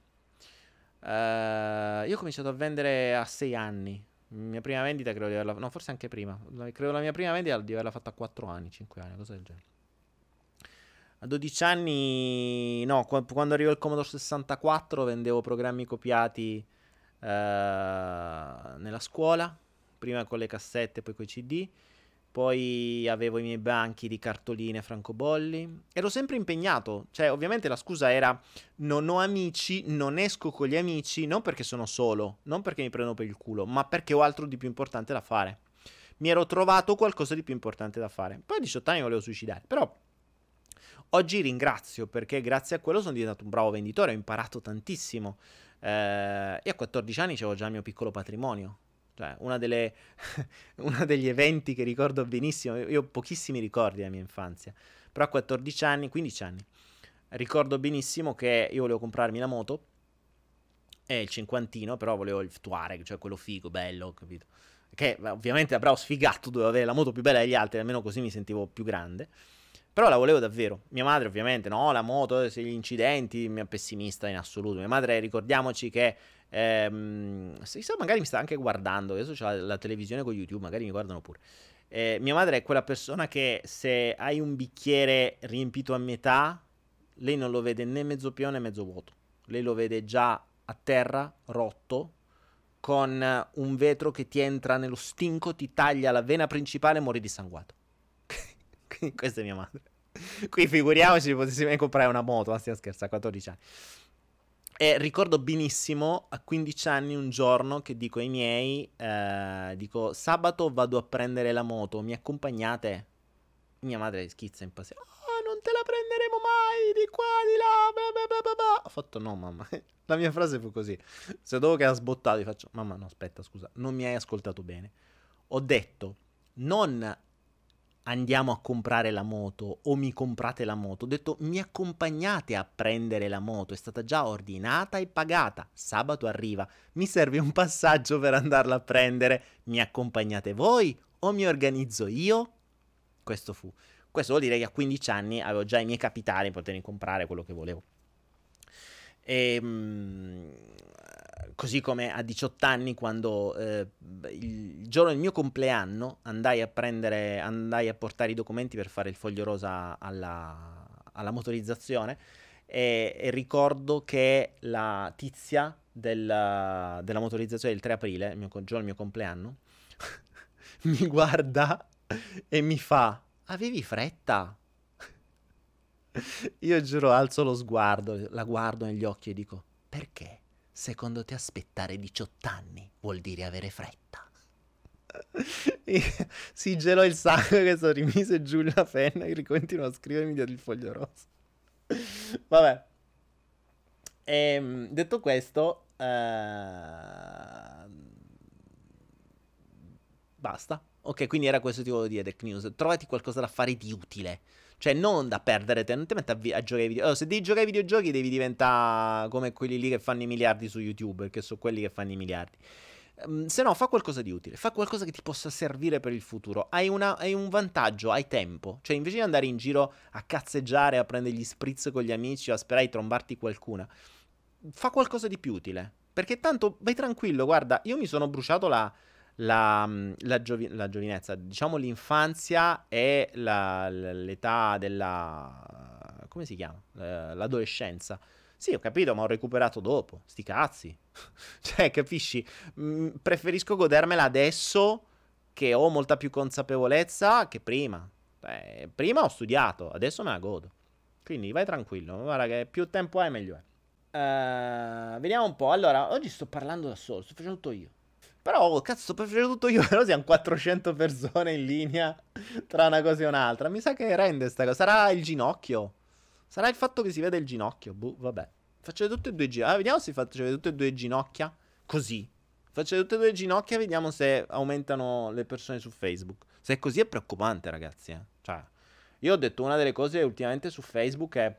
Uh, io ho cominciato a vendere a 6 anni. Mia prima vendita credo di averla... No, forse anche prima. Credo la mia prima vendita di averla fatta a 4 anni, 5 anni, cosa del genere. A 12 anni, no, quando arrivò il Commodore 64 vendevo programmi copiati eh, nella scuola, prima con le cassette, poi con i CD. Poi avevo i miei banchi di cartoline francobolli. Ero sempre impegnato. Cioè, ovviamente la scusa era: non ho amici, non esco con gli amici, non perché sono solo, non perché mi prendo per il culo, ma perché ho altro di più importante da fare. Mi ero trovato qualcosa di più importante da fare. Poi a 18 anni volevo suicidare. Però Oggi ringrazio perché grazie a quello sono diventato un bravo venditore, ho imparato tantissimo. Eh, e a 14 anni avevo già il mio piccolo patrimonio. Cioè, una delle, [laughs] uno degli eventi che ricordo benissimo, io ho pochissimi ricordi della mia infanzia, però a 14 anni, 15 anni, ricordo benissimo che io volevo comprarmi la moto e il cinquantino, però volevo il Tuareg, cioè quello figo, bello, capito? Che ovviamente avrò sfigato, dovevo avere la moto più bella degli altri, almeno così mi sentivo più grande. Però la volevo davvero. Mia madre, ovviamente, no, la moto, se gli incidenti, mia pessimista in assoluto. Mia madre, ricordiamoci che. Ehm, se, magari mi sta anche guardando. Adesso c'è la, la, televisione con YouTube, magari mi guardano pure. Eh, mia madre è quella persona che se hai un bicchiere riempito a metà, lei non lo vede né mezzo pieno né mezzo vuoto. Lei lo vede già a terra, rotto, con un vetro che ti entra nello stinco, ti taglia la vena principale e muori dissanguato. [laughs] Questa è mia madre. Qui figuriamoci se potessi mai comprare una moto, ma stiamo scherzando, a 14 anni. E ricordo benissimo a 15 anni un giorno che dico ai miei, eh, dico sabato vado a prendere la moto, mi accompagnate? Mia madre schizza in passione. Oh, non te la prenderemo mai, di qua, di là, blah, blah, blah, blah. Ho fatto no mamma, [laughs] la mia frase fu così. Se dopo che ha sbottato gli faccio, mamma no aspetta scusa, non mi hai ascoltato bene. Ho detto, non andiamo a comprare la moto o mi comprate la moto. Ho detto mi accompagnate a prendere la moto, è stata già ordinata e pagata. Sabato arriva, mi serve un passaggio per andarla a prendere. Mi accompagnate voi o mi organizzo io? Questo fu. Questo vuol dire che a 15 anni avevo già i miei capitali per poter comprare quello che volevo. E, ehm, così come a 18 anni, quando eh, il giorno del mio compleanno andai a prendere, andai a portare i documenti per fare il foglio rosa alla, alla motorizzazione. E, e, ricordo che la tizia della, della motorizzazione del 3 aprile, il mio, giorno del mio compleanno, [laughs] mi guarda e mi fa: Avevi fretta? [laughs] Io giuro, alzo lo sguardo, la guardo negli occhi e dico: Perché? Secondo te aspettare 18 anni vuol dire avere fretta? [laughs] si gelò il sangue che so, rimise giù la penna e continuò a scrivermi dietro il foglio rosa. Vabbè. E, ehm, detto questo, eh, Basta. Ok, quindi era questo tipo di Edec News. Trovati qualcosa da fare di utile. Cioè, non da perdere te, non ti metti a, vi- a giocare ai videogiochi. Oh, se devi giocare ai videogiochi, devi diventare come quelli lì che fanno i miliardi su YouTube, perché sono quelli che fanno i miliardi. Um, se no, fa qualcosa di utile, fa qualcosa che ti possa servire per il futuro. Hai, una, hai, un vantaggio, hai tempo. Cioè, invece di andare in giro a cazzeggiare, a prendere gli spritz con gli amici, a sperare di trombarti qualcuna, fa qualcosa di più utile. Perché tanto vai tranquillo, guarda, io mi sono bruciato la, la, la, giovi- la giovinezza, diciamo l'infanzia e la, l'età della... come si chiama? L'adolescenza. Sì, ho capito, ma ho recuperato dopo. Sti cazzi. [laughs] cioè, capisci? Mm, preferisco godermela adesso che ho molta più consapevolezza che prima. Eh, prima ho studiato, adesso me la godo. Quindi vai tranquillo, guarda che più tempo hai meglio è. Uh, vediamo un po'. Allora, oggi sto parlando da solo, sto facendo tutto io. Però, oh, cazzo, sto tutto io, [laughs] però siamo 400 persone in linea tra una cosa e un'altra. Mi sa che rende sta cosa. Sarà il ginocchio. Sarà il fatto che si vede il ginocchio. Boh, vabbè. Faccio tutte e due ginocchia. Ah, vediamo se faccio tutte e due ginocchia. Così. Faccio tutte e due ginocchia. Vediamo se aumentano le persone su Facebook. Se è così è preoccupante, ragazzi. Eh. Cioè, io ho detto una delle cose ultimamente su Facebook è.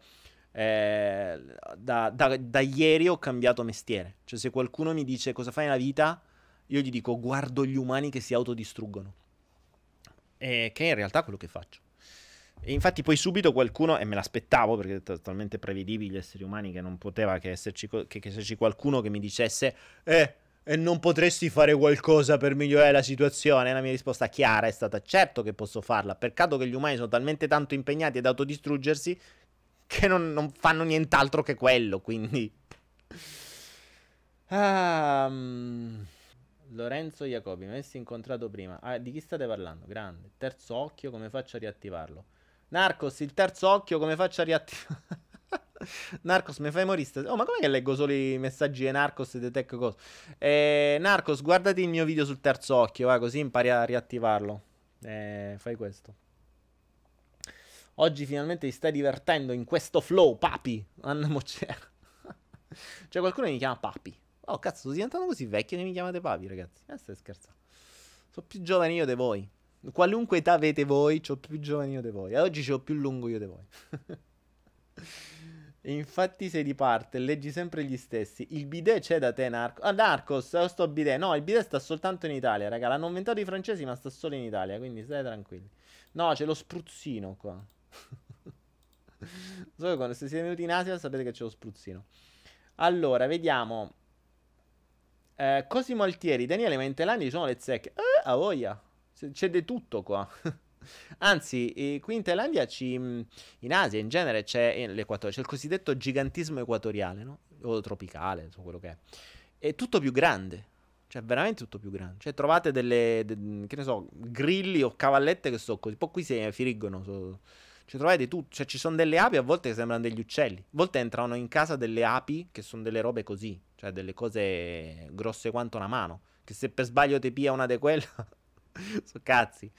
Eh, da, da, da, ieri ho cambiato mestiere. Cioè, se qualcuno mi dice cosa fai nella vita, io gli dico guardo gli umani che si autodistruggono. E che è in realtà quello che faccio. E infatti poi subito qualcuno, e me l'aspettavo perché è totalmente prevedibili gli esseri umani che non poteva che esserci, che, che esserci qualcuno che mi dicesse eh, e non potresti fare qualcosa per migliorare la situazione? La mia risposta chiara è stata certo che posso farla, peccato che gli umani sono talmente tanto impegnati ad autodistruggersi che non, non fanno nient'altro che quello, quindi... Um... Lorenzo Jacobi, mi avessi incontrato prima. Ah, di chi state parlando? Grande. Terzo occhio, come faccio a riattivarlo? Narcos, il terzo occhio, come faccio a riattivare? [laughs] Narcos, mi fai morire. Oh, ma come che leggo solo i messaggi di Narcos e di Tech Cosa? Eh, Narcos, guardati il mio video sul terzo occhio, va, così impari a riattivarlo. Eh, fai questo. Oggi finalmente ti stai divertendo in questo flow, papi. Anna Mocera. [laughs] C'è qualcuno che mi chiama papi. Oh, cazzo, sto diventando così vecchio che mi chiamate papi, ragazzi. Eh, stai scherzando. Sono più giovane io di voi. Qualunque età avete voi, ho più giovane io di voi. E oggi ho più lungo io di voi. [laughs] Infatti sei di parte, leggi sempre gli stessi. Il bidet c'è da te, Narcos. Ah, Narcos, sto bidet. No, il bidet sta soltanto in Italia, raga. L'hanno inventato i francesi, ma sta solo in Italia, quindi stai tranquilli. No, c'è lo spruzzino qua. [laughs] so che quando siete venuti in Asia sapete che c'è lo spruzzino. Allora, vediamo. Eh, Cosimo Altieri, Daniele, ci sono le zecche. Eh, a voglia. C'è di tutto qua. [laughs] Anzi, eh, qui in Thailandia, ci, mm, in Asia in genere c'è l'equatore, c'è il cosiddetto gigantismo equatoriale, no? O tropicale, insomma, quello che è. È tutto più grande. Cioè, veramente tutto più grande. Cioè, trovate delle, de, che ne so, grilli o cavallette che sono così. Poi qui si friggono. So, cioè, trovate tutto. Cioè, ci sono delle api a volte che sembrano degli uccelli. A volte entrano in casa delle api che sono delle robe così. Cioè, delle cose grosse quanto una mano. Che se per sbaglio ti pia una di quelle... [laughs] so cazzi.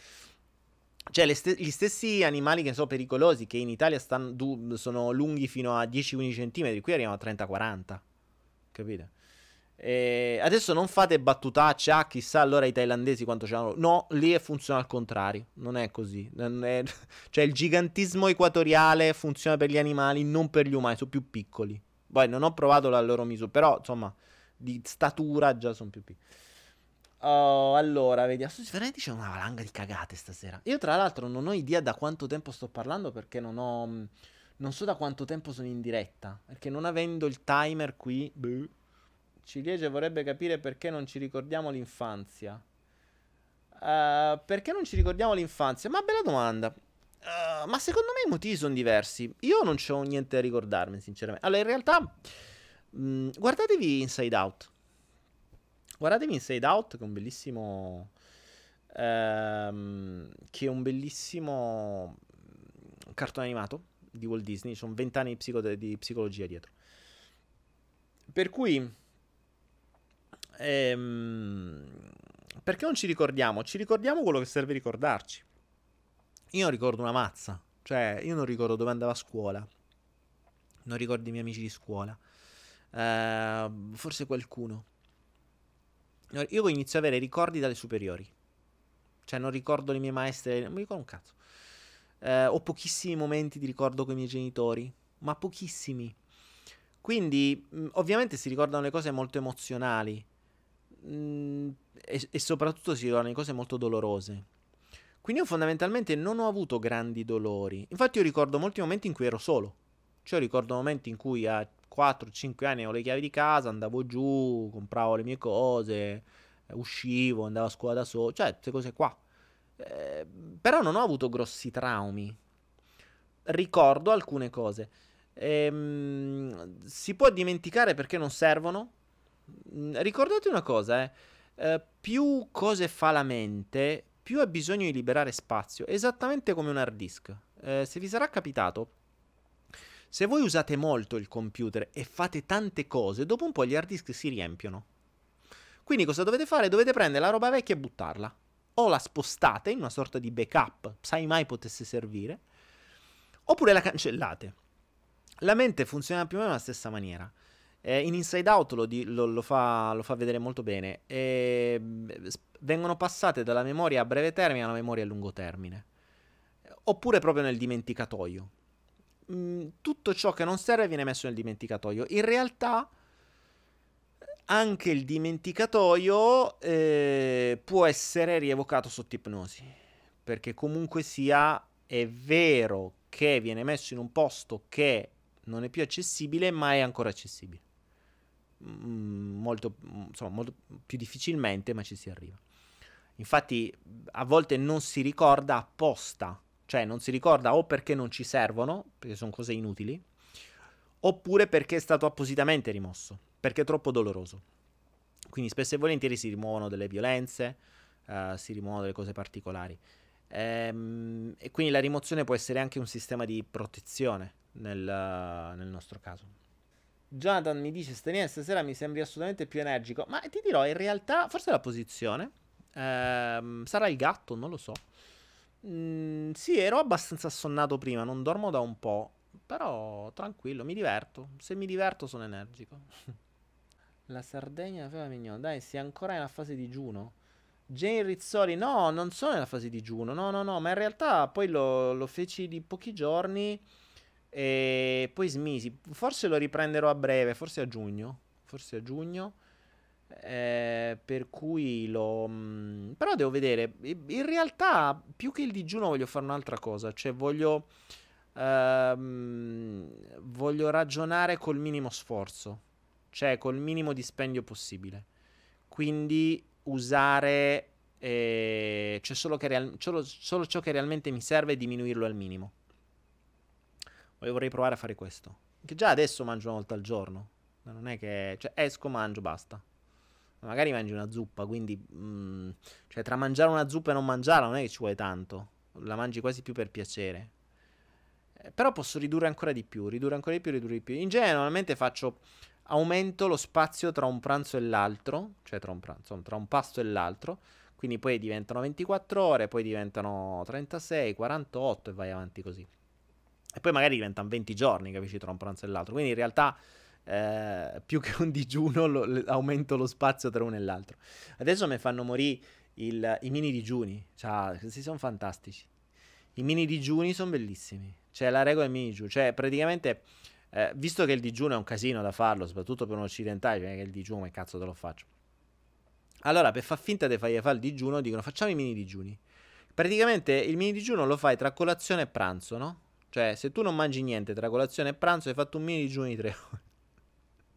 Cioè, st- gli stessi animali che sono pericolosi, che in Italia stanno, du- sono lunghi fino a 10-15 cm, qui arrivano a 30-40. Capite? E adesso non fate battutacce, ah, chissà allora i thailandesi quanto c'hanno. No, lì funziona al contrario. Non è così. Non è... [laughs] cioè, il gigantismo equatoriale funziona per gli animali, non per gli umani, sono più piccoli. Poi non ho provato la loro misura, però insomma, di statura già sono più piccoli. Oh, allora, vediamo. Veramente c'è una valanga di cagate stasera. Io, tra l'altro, non ho idea da quanto tempo sto parlando perché non ho. Mm, non so da quanto tempo sono in diretta. Perché non avendo il timer qui. Beh, Ciliegia vorrebbe capire perché non ci ricordiamo l'infanzia. Uh, perché non ci ricordiamo l'infanzia? Ma bella domanda. Uh, ma secondo me i motivi sono diversi. Io non ho niente da ricordarmi, sinceramente. Allora, in realtà, mh, mm, guardatevi Inside Out. Guardatevi Inside Out, che è un bellissimo. Ehm, che è un bellissimo cartone animato di Walt Disney. Ci sono vent'anni di, psico- di psicologia dietro. Per cui. Ehm, perché non ci ricordiamo? Ci ricordiamo quello che serve ricordarci. Io ricordo una mazza. Cioè, io non ricordo dove andavo a scuola. Non ricordo i miei amici di scuola. Uh, forse qualcuno. Io inizio ad avere ricordi dalle superiori. Cioè, non ricordo le mie maestre, non mi ricordo un cazzo. Eh, ho pochissimi momenti di ricordo con i miei genitori, ma pochissimi. Quindi, ovviamente si ricordano le cose molto emozionali mh, e, e soprattutto si ricordano le cose molto dolorose. Quindi io fondamentalmente non ho avuto grandi dolori. Infatti io ricordo molti momenti in cui ero solo. Cioè ricordo momenti in cui a 4-5 anni avevo le chiavi di casa, andavo giù, compravo le mie cose, uscivo, andavo a scuola da solo, cioè queste cose qua. Eh, però non ho avuto grossi traumi. Ricordo alcune cose. Ehm, si può dimenticare perché non servono? Ricordate una cosa, eh. eh, più cose fa la mente, più ha bisogno di liberare spazio, esattamente come un hard disk. Eh, se vi sarà capitato, se voi usate molto il computer e fate tante cose, dopo un po' gli hard disk si riempiono. Quindi cosa dovete fare? Dovete prendere la roba vecchia e buttarla. O la spostate in una sorta di backup, sai mai potesse servire, oppure la cancellate. La mente funziona più o meno alla stessa maniera. Eh, in Inside Out lo, di, lo, lo, fa, lo, fa, vedere molto bene. E, vengono passate dalla memoria a breve termine alla memoria a lungo termine. Oppure proprio nel dimenticatoio. Mm, tutto ciò che non serve viene messo nel dimenticatoio. In realtà anche il dimenticatoio eh, può essere rievocato sotto ipnosi. Perché comunque sia, è vero che viene messo in un posto che non è più accessibile, ma è ancora accessibile. Mm, molto, insomma, molto più difficilmente, ma ci si arriva. Infatti, a volte non si ricorda apposta, cioè non si ricorda o perché non ci servono, perché sono cose inutili, oppure perché è stato appositamente rimosso, perché è troppo doloroso. Quindi spesso e volentieri si rimuovono delle violenze, uh, si rimuovono delle cose particolari. Ehm, e quindi la rimozione può essere anche un sistema di protezione nel, nel nostro caso. Jonathan mi dice: Staniele, stasera mi sembri assolutamente più energico. Ma ti dirò, in realtà, forse la posizione. Ehm, sarà il gatto, non lo so. Mm, sì, ero abbastanza assonnato prima, non dormo da un po'. Però tranquillo, mi diverto. Se mi diverto, sono energico. [laughs] la Sardegna aveva mignon. Dai, è ancora nella fase di digiuno. Jane Rizzoli, no, non sono nella fase di digiuno. No, no, no, ma in realtà poi lo, lo feci di pochi giorni. E poi smisi. Forse lo riprenderò a breve, forse a giugno. Forse a giugno. Eh, per cui lo. Mh, mm, però devo vedere. In realtà, più che il digiuno, voglio fare un'altra cosa. Cioè, voglio. Ehm, voglio ragionare col minimo sforzo. Cioè, col minimo dispendio possibile. Quindi usare. Eh, cioè, solo, real- solo, solo ciò che realmente mi serve e diminuirlo al minimo. Vorrei provare a fare questo. Che già adesso mangio una volta al giorno. Non è che... Cioè, esco, mangio, basta. Magari mangi una zuppa, quindi... Mm, cioè, tra mangiare una zuppa e non mangiarla non è che ci vuole tanto. La mangi quasi più per piacere. Eh, però posso ridurre ancora di più, ridurre ancora di più, ridurre di più. In genere, normalmente faccio... Aumento lo spazio tra un pranzo e l'altro. Cioè, tra un pranzo, tra un pasto e l'altro. Quindi poi diventano 24 ore, poi diventano 36, 48 e vai avanti così. E poi magari diventano 20 giorni, capisci, tra un pranzo e l'altro. Quindi in realtà eh, più che un [laughs] digiuno lo, aumento lo spazio tra uno e l'altro. Adesso mi fanno morire il, i mini digiuni, cioè, questi sono fantastici. I mini digiuni sono bellissimi. Cioè, la regola è mini digiuno. Cioè, praticamente, eh, visto che il digiuno è un casino da farlo, soprattutto per un occidentale, cioè che il digiuno, come cazzo te lo faccio? Allora, per far finta di fargli fare il digiuno, dicono facciamo i mini digiuni. Praticamente il mini digiuno lo fai tra colazione e pranzo, no? Cioè, se tu non mangi niente tra colazione e pranzo, hai fatto un mini digiuno di tre ore.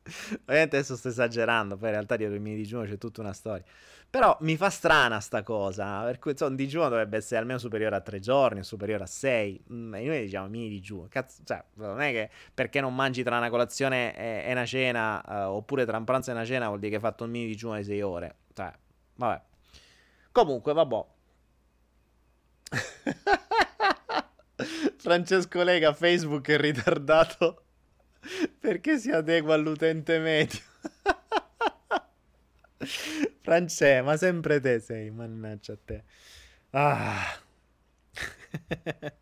[laughs] Ovviamente adesso sto esagerando, poi in realtà dietro il mini digiuno c'è tutta una storia. Però mi fa strana sta cosa, per cui insomma, un digiuno dovrebbe essere almeno superiore a tre giorni, superiore a sei. Mm, e noi diciamo mini digiuno. Cazzo, cioè, non è che perché non mangi tra una colazione e, una cena, uh, oppure tra un pranzo e una cena, vuol dire che hai fatto un mini digiuno di sei ore. Cioè, vabbè. Comunque, vabbè. [laughs] Francesco Lega, Facebook è ritardato [laughs] perché si adegua all'utente medio. [laughs] France, ma sempre te sei, mannaggia te. Ah. [laughs]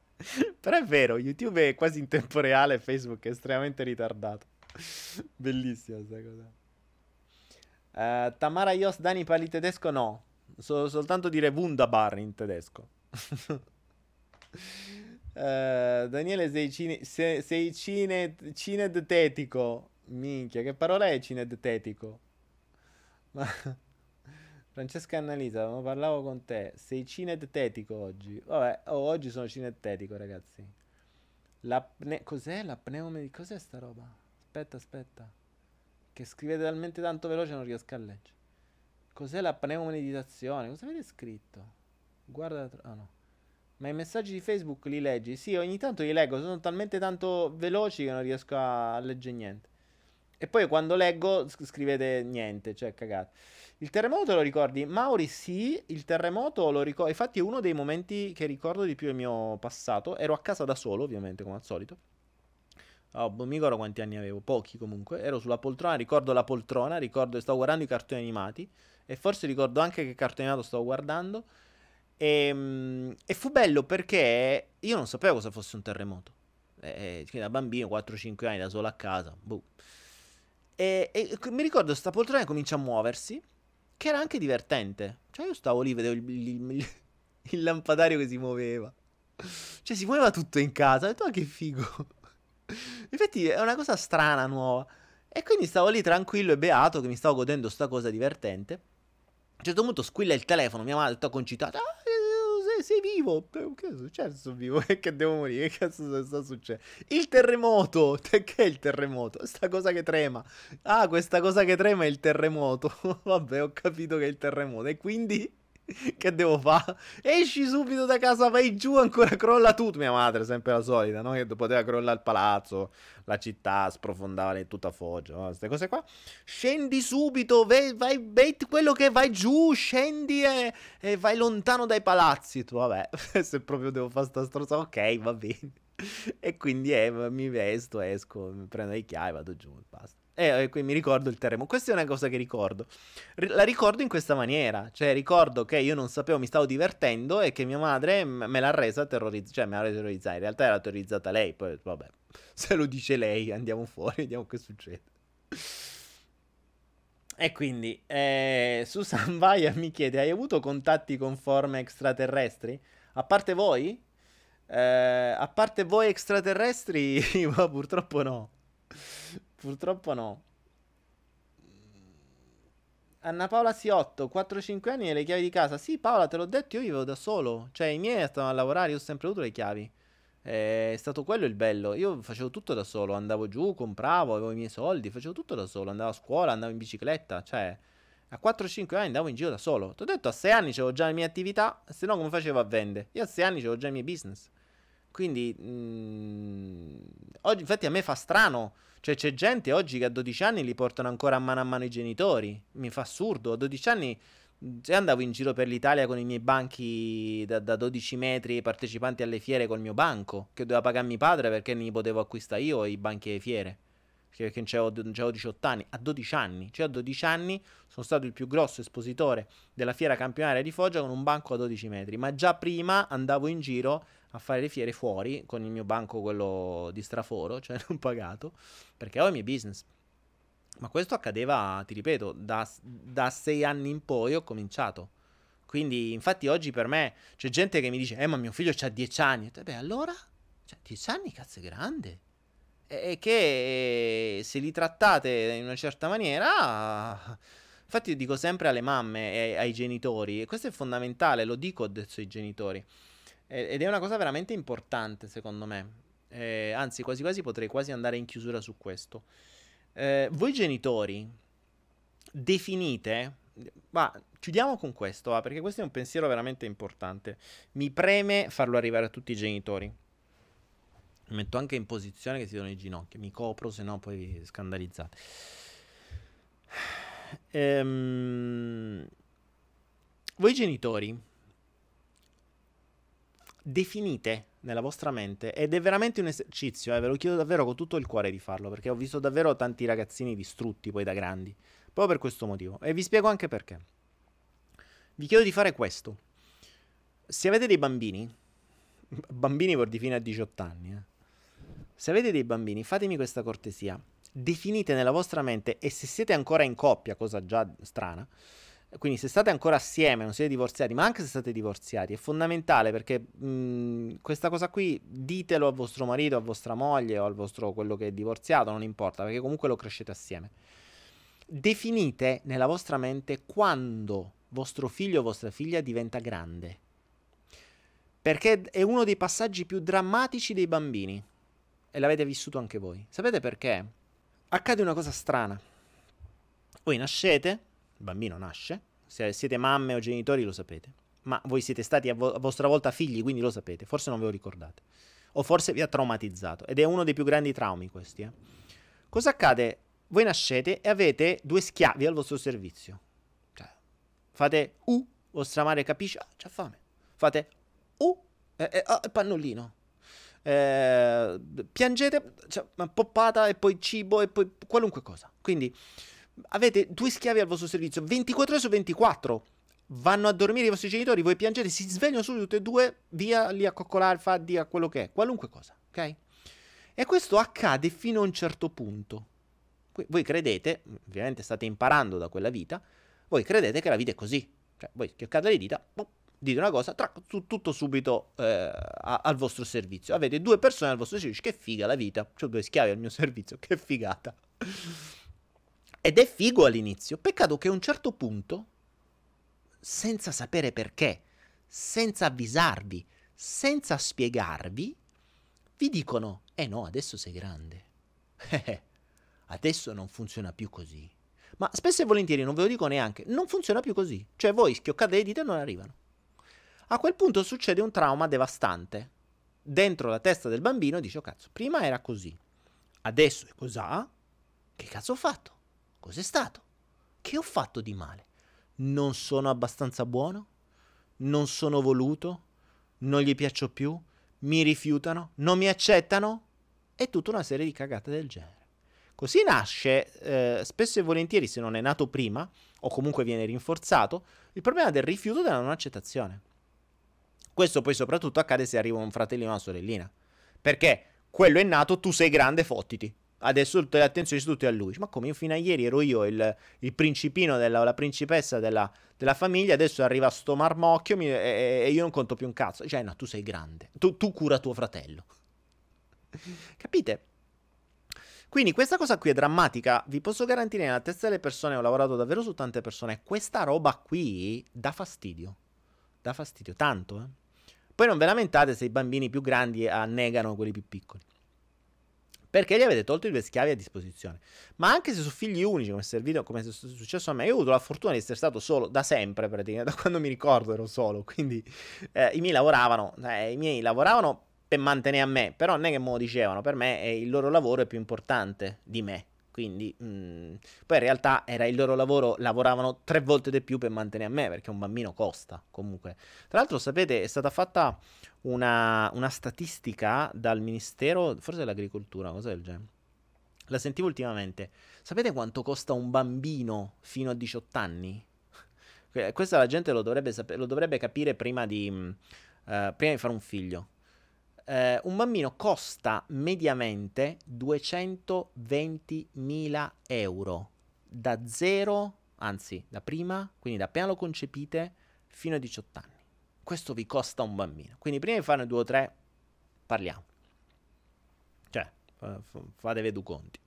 Però è vero, YouTube è quasi in tempo reale, Facebook è estremamente ritardato. Bellissima questa cosa. Uh, Tamara Ios, Dani parli tedesco? No. So soltanto dire Wunderbar in tedesco. Uh, Daniele, sei, cine, sei, sei cine, cinedtetico. Minchia, che parola è cinedtetico? Ma... [laughs] Francesca Annalisa, non parlavo con te. Sei cinedtetico oggi. Vabbè, oh, oggi sono cinedtetico, ragazzi. L'apne... Cos'è l'apneumedi? Cos'è sta roba? Aspetta, aspetta. Che scrivete talmente tanto veloce non riesco a leggere. Cos'è la pneumeditazione? Cosa avete scritto? Guarda... Ah oh no. Ma i messaggi di Facebook li leggi? Sì, ogni tanto li leggo. Sono talmente tanto veloci che non riesco a leggere niente. E poi quando leggo scrivete niente, cioè cagate. Il terremoto lo ricordi? Mauri sì, il terremoto lo ricordo. Infatti è uno dei momenti che ricordo di più del mio passato. Ero a casa da solo, ovviamente, come al solito. Oh, mi ricordo quanti anni avevo, pochi comunque. Ero sulla poltrona, ricordo la poltrona, ricordo che stavo guardando i cartoni animati. E forse ricordo anche che cartone animato stavo guardando. E, ehm, e, fu bello perché io non sapevo cosa fosse un terremoto. E, da bambino, 4-5 anni, da solo a casa. Boh. E, e, mi ricordo questa poltrona comincia a muoversi che era anche divertente. Cioè, io stavo lì, vedevo il, il, il, il [laughs] lampadario che si muoveva. Cioè, si muoveva tutto in casa. Ho detto, ma che figo. [laughs] Infatti, è una cosa strana, nuova. E quindi stavo lì tranquillo e beato che mi stavo godendo sta cosa divertente. A un certo punto squilla il telefono, mia madre tutta concitata. Ah, sei, sei vivo. Che è successo? Sono vivo. [laughs] che devo morire? Che cazzo sta succedendo? Il terremoto. [laughs] Che è il terremoto? Sta cosa che trema. Ah, questa cosa che trema è il terremoto. [laughs] Vabbè, ho capito che è il terremoto. E quindi... [laughs] che devo fare? Esci subito da casa, vai giù, ancora crolla tutto. Mia madre, sempre la solita, no? Che poteva crollare il palazzo, la città, sprofondava in tutta Foggia, no? queste cose qua. Scendi subito, vai, vai, vai, quello che vai giù, scendi e, e vai lontano dai palazzi. Tu, vabbè, [laughs] se proprio devo fare sta strozza, ok, va bene. [laughs] E quindi eh, mi vesto, esco, mi prendo le chiavi, vado giù basta. E qui mi ricordo il terremoto. Questa è una cosa che ricordo. R- la ricordo in questa maniera. Cioè, ricordo che io non sapevo, mi stavo divertendo e che mia madre m- me l'ha resa terrorizzata. Cioè, me l'ha terrorizzata. In realtà era terrorizzata lei. Poi, vabbè, [laughs] se lo dice lei, andiamo fuori, vediamo che succede. [laughs] E quindi, eh, Susan Vaia mi chiede: Hai avuto contatti con forme extraterrestri? A parte voi? Eh, a parte voi extraterrestri, [laughs] purtroppo no. Purtroppo no. Anna Paola Siotto, 4-5 anni e le chiavi di casa. Sì, Paola, te l'ho detto, io vivevo da solo. Cioè, i miei stavano a lavorare, io ho sempre avuto le chiavi. È stato quello il bello. Io facevo tutto da solo. Andavo giù, compravo, avevo i miei soldi, facevo tutto da solo. Andavo a scuola, andavo in bicicletta. Cioè, a 4-5 anni andavo in giro da solo. Ti ho detto, a 6 anni avevo già le mie attività. Se no, come facevo a vendere? Io a 6 anni avevo già i miei business. Quindi, mh, mm, oggi, infatti, a me fa strano cioè c'è gente oggi che a 12 anni li portano ancora a mano a mano i genitori. Mi fa assurdo. A 12 anni se andavo in giro per l'Italia con i miei banchi da, da, 12 metri partecipanti alle fiere col mio banco, che doveva pagarmi padre perché ne potevo acquistare io i banchi alle fiere. Perché non c'avevo 18 anni, a 12 anni, cioè a 12 anni sono stato il più grosso espositore della fiera campionaria di Foggia con un banco a 12 metri, ma già prima andavo in giro a fare le fiere fuori con il mio banco, quello di straforo, [laughs] cioè non pagato, perché ho i miei business. Ma questo accadeva, ti ripeto, da, da sei anni in poi ho cominciato. Quindi, infatti, oggi per me c'è gente che mi dice: Eh, ma mio figlio ha dieci anni. E beh, allora? Cioè, dieci anni, cazzo, è grande. E che se li trattate in una certa maniera. Infatti, io dico sempre alle mamme e ai genitori, e questo è fondamentale, lo dico adesso ai genitori. Ed è una cosa veramente importante, secondo me. Eh, anzi, quasi quasi potrei quasi andare in chiusura su questo. Eh, voi genitori definite. Ma chiudiamo con questo, va, perché questo è un pensiero veramente importante. Mi preme farlo arrivare a tutti i genitori. Mi metto anche in posizione che si danno i ginocchi. Mi copro, se no poi vi scandalizzate. Ehm, voi genitori definite nella vostra mente ed è veramente un esercizio, eh, ve lo chiedo davvero con tutto il cuore di farlo, perché ho visto davvero tanti ragazzini distrutti poi da grandi, proprio per questo motivo, e vi spiego anche perché. Vi chiedo di fare questo. Se avete dei bambini, [laughs] bambini vuol dire fino a 18 anni, eh. se avete dei bambini, fatemi questa cortesia, definite nella vostra mente, e se siete ancora in coppia, cosa già strana, quindi se state ancora assieme, non siete divorziati, ma anche se state divorziati, è fondamentale perché mh, questa cosa qui ditelo a vostro marito, a vostra moglie o al vostro quello che è divorziato, non importa, perché comunque lo crescete assieme. Definite nella vostra mente quando vostro figlio o vostra figlia diventa grande. Perché è uno dei passaggi più drammatici dei bambini. E l'avete vissuto anche voi. Sapete perché? Accade una cosa strana. Voi nascete, il bambino nasce, se siete mamme o genitori lo sapete, ma voi siete stati a, vo- a vostra volta figli, quindi lo sapete, forse non ve lo ricordate. O forse vi ha traumatizzato. Ed è uno dei più grandi traumi questi. Eh. Cosa accade? Voi nascete e avete due schiavi al vostro servizio. Cioè, fate U, vostra madre capisce, ah, c'ha fame. Fate U, eh, eh, oh, pannolino. Eh, piangete, cioè, poppata e poi cibo e poi qualunque cosa. Quindi avete due schiavi al vostro servizio 24 ore su 24. Vanno a dormire i vostri genitori, voi piangete, si svegliano subito tutti e due, via lì a coccolare, fa a quello che è, qualunque cosa, ok? E questo accade fino a un certo punto. Voi credete, ovviamente state imparando da quella vita, voi credete che la vita è così. Cioè, voi schioccate le dita, boh, dite una cosa, tra, tutto subito eh, a, al vostro servizio. Avete due persone al vostro servizio, che figa la vita. Ho due schiavi al mio [laughs] servizio, che figata. Ed è figo all'inizio. Peccato che a un certo punto, senza sapere perché, senza avvisarvi, senza spiegarvi, vi dicono: Eh no, adesso sei grande. [laughs] adesso non funziona più così. Ma spesso e volentieri non ve lo dico neanche, non funziona più così. Cioè voi schioccate le dita e non arrivano. A quel punto succede un trauma devastante. Dentro la testa del bambino dice, oh cazzo, prima era così, adesso è cos'ha? Che cazzo ho fatto? Cos'è stato? Che ho fatto di male? Non sono abbastanza buono? Non sono voluto? Non gli piaccio più? Mi rifiutano? Non mi accettano? E tutta una serie di cagate del genere. Così nasce, eh, spesso e volentieri, se non è nato prima, o comunque viene rinforzato, il problema del rifiuto della non accettazione. Questo poi soprattutto accade se arriva un fratellino o una sorellina. Perché quello è nato, tu sei grande, fottiti. Adesso tutte le attenzioni sono tutte a lui. Ma come io fino a ieri ero io il, il principino, della, la principessa della, della, famiglia, adesso arriva sto marmocchio mi, e, e, io non conto più un cazzo. Cioè, no, tu sei grande. Tu, tu cura tuo fratello. [laughs] Capite? Quindi questa cosa qui è drammatica, vi posso garantire nella testa delle persone, ho lavorato davvero su tante persone, questa roba qui dà fastidio. Dà fastidio, tanto, eh. Poi non ve lamentate se i bambini più grandi annegano quelli più piccoli. Perché gli avete tolto i due schiavi a disposizione. Ma anche se sono figli unici, come è, servito, come è successo a me, io ho avuto la fortuna di essere stato solo da sempre, praticamente, [laughs] da quando mi ricordo ero solo. Quindi eh, i miei lavoravano, eh, i miei lavoravano per mantenere a me, però non è che me lo dicevano, per me il loro lavoro è più importante di me. Quindi, mh, mm, poi in realtà era il loro lavoro, lavoravano tre volte di più per mantenere a me, perché un bambino costa comunque. Tra l'altro, sapete, è stata fatta una, una statistica dal Ministero, forse dell'Agricoltura, cosa del genere. La sentivo ultimamente. Sapete quanto costa un bambino fino a 18 anni? [laughs] Questa la gente lo dovrebbe, sape- lo dovrebbe capire prima di, uh, prima di fare un figlio eh, un bambino costa mediamente 220.000 euro da zero, anzi da prima, quindi da appena lo concepite, fino ai 18 anni. Questo vi costa un bambino. Quindi prima di farne due o tre, parliamo. Cioè, fatevi due conti.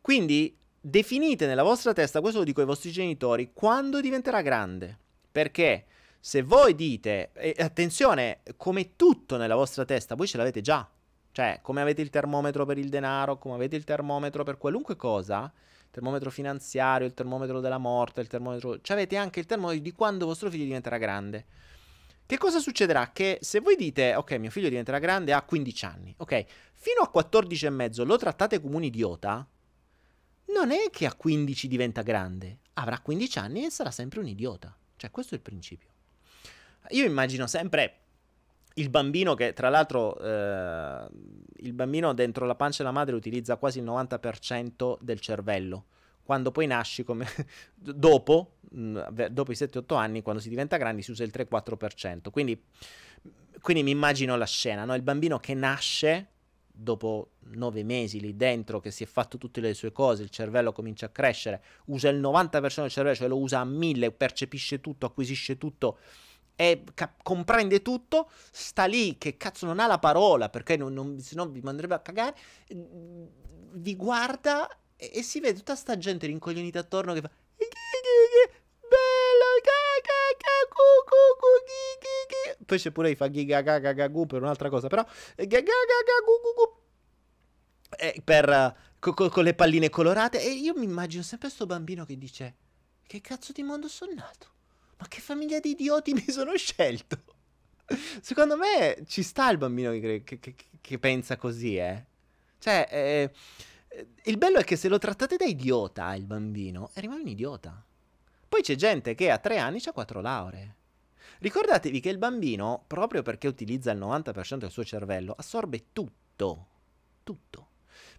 Quindi definite nella vostra testa, questo lo dico ai vostri genitori, quando diventerà grande. Perché se voi dite, e attenzione, come tutto nella vostra testa, voi ce l'avete già. Cioè, come avete il termometro per il denaro, come avete il termometro per qualunque cosa, il termometro finanziario, il termometro della morte, il termometro... Cioè, avete anche il termometro di quando vostro figlio diventerà grande. Che cosa succederà? Che se voi dite, ok, mio figlio diventerà grande a 15 anni, ok, fino a 14 e mezzo lo trattate come un idiota, non è che a 15 diventa grande, avrà 15 anni e sarà sempre un idiota. Cioè, questo è il principio. Io immagino sempre il bambino che, tra l'altro, eh, il bambino dentro la pancia della madre utilizza quasi il 90% del cervello. Quando poi nasci, come [laughs] dopo, mh, dopo i 7-8 anni, quando si diventa grandi, si usa il 3-4%. Quindi, quindi mi immagino la scena, no? il bambino che nasce dopo nove mesi lì dentro che si è fatto tutte le sue cose, il cervello comincia a crescere, usa il 90% del cervello, cioè lo usa a mille, percepisce tutto, acquisisce tutto e cap- comprende tutto, sta lì che cazzo non ha la parola perché non, non, se no vi manderebbe a cagare, vi guarda e, e si vede tutta sta gente rincoglionita attorno che fa poi c'è pure i fa giga gaga gagu per un'altra cosa, però eh, per con, con le palline colorate e io mi immagino sempre questo bambino che dice che cazzo di mondo sono nato? Ma che famiglia di idioti mi sono scelto? Secondo me ci sta il bambino che, che, che, che pensa così, eh. Cioè, eh, il bello è che se lo trattate da idiota il bambino, rimane un idiota. Poi c'è gente che a tre anni ha quattro lauree. Ricordatevi che il bambino, proprio perché utilizza il 90% del suo cervello, assorbe tutto. Tutto.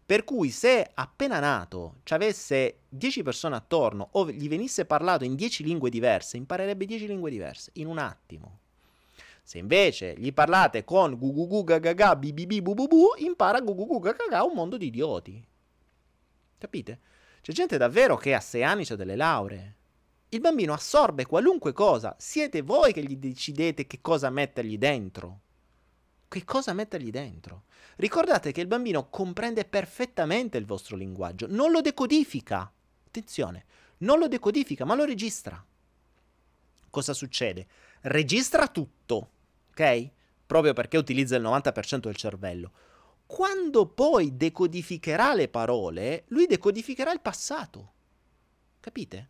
Per cui se appena nato ci avesse 10 persone attorno o gli venisse parlato in 10 lingue diverse, imparerebbe 10 lingue diverse in un attimo. Se invece gli parlate con gugugu gagaga bibibi bububu, impara gugugu gagaga un mondo di idioti. Capite? C'è gente davvero che a 6 anni ha delle lauree. Il bambino assorbe qualunque cosa, siete voi che gli decidete che cosa mettergli dentro. Che cosa mettergli dentro? Ricordate che il bambino comprende perfettamente il vostro linguaggio, non lo decodifica. Attenzione, non lo decodifica, ma lo registra. Cosa succede? Registra tutto, ok? Proprio perché utilizza il 90% del cervello. Quando poi decodificherà le parole, lui decodificherà il passato. Capite?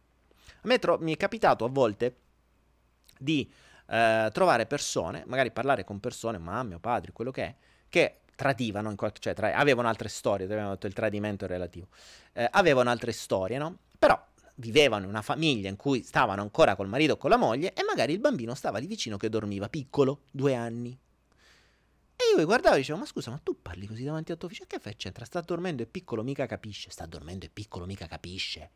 A me tro- mi è capitato a volte di eh, trovare persone, magari parlare con persone, mamme o padri, quello che è, che tradivano, in qualche, cioè tra- avevano altre storie, abbiamo detto il tradimento relativo, eh, avevano altre storie, no? Però vivevano in una famiglia in cui stavano ancora col marito o con la moglie e magari il bambino stava lì vicino che dormiva, piccolo, due anni. E io guardavo e dicevo, ma scusa, ma tu parli così davanti a tuo figlio? Che fai c'entra? Sta dormendo, è piccolo, mica capisce. Sta dormendo, è piccolo, mica capisce.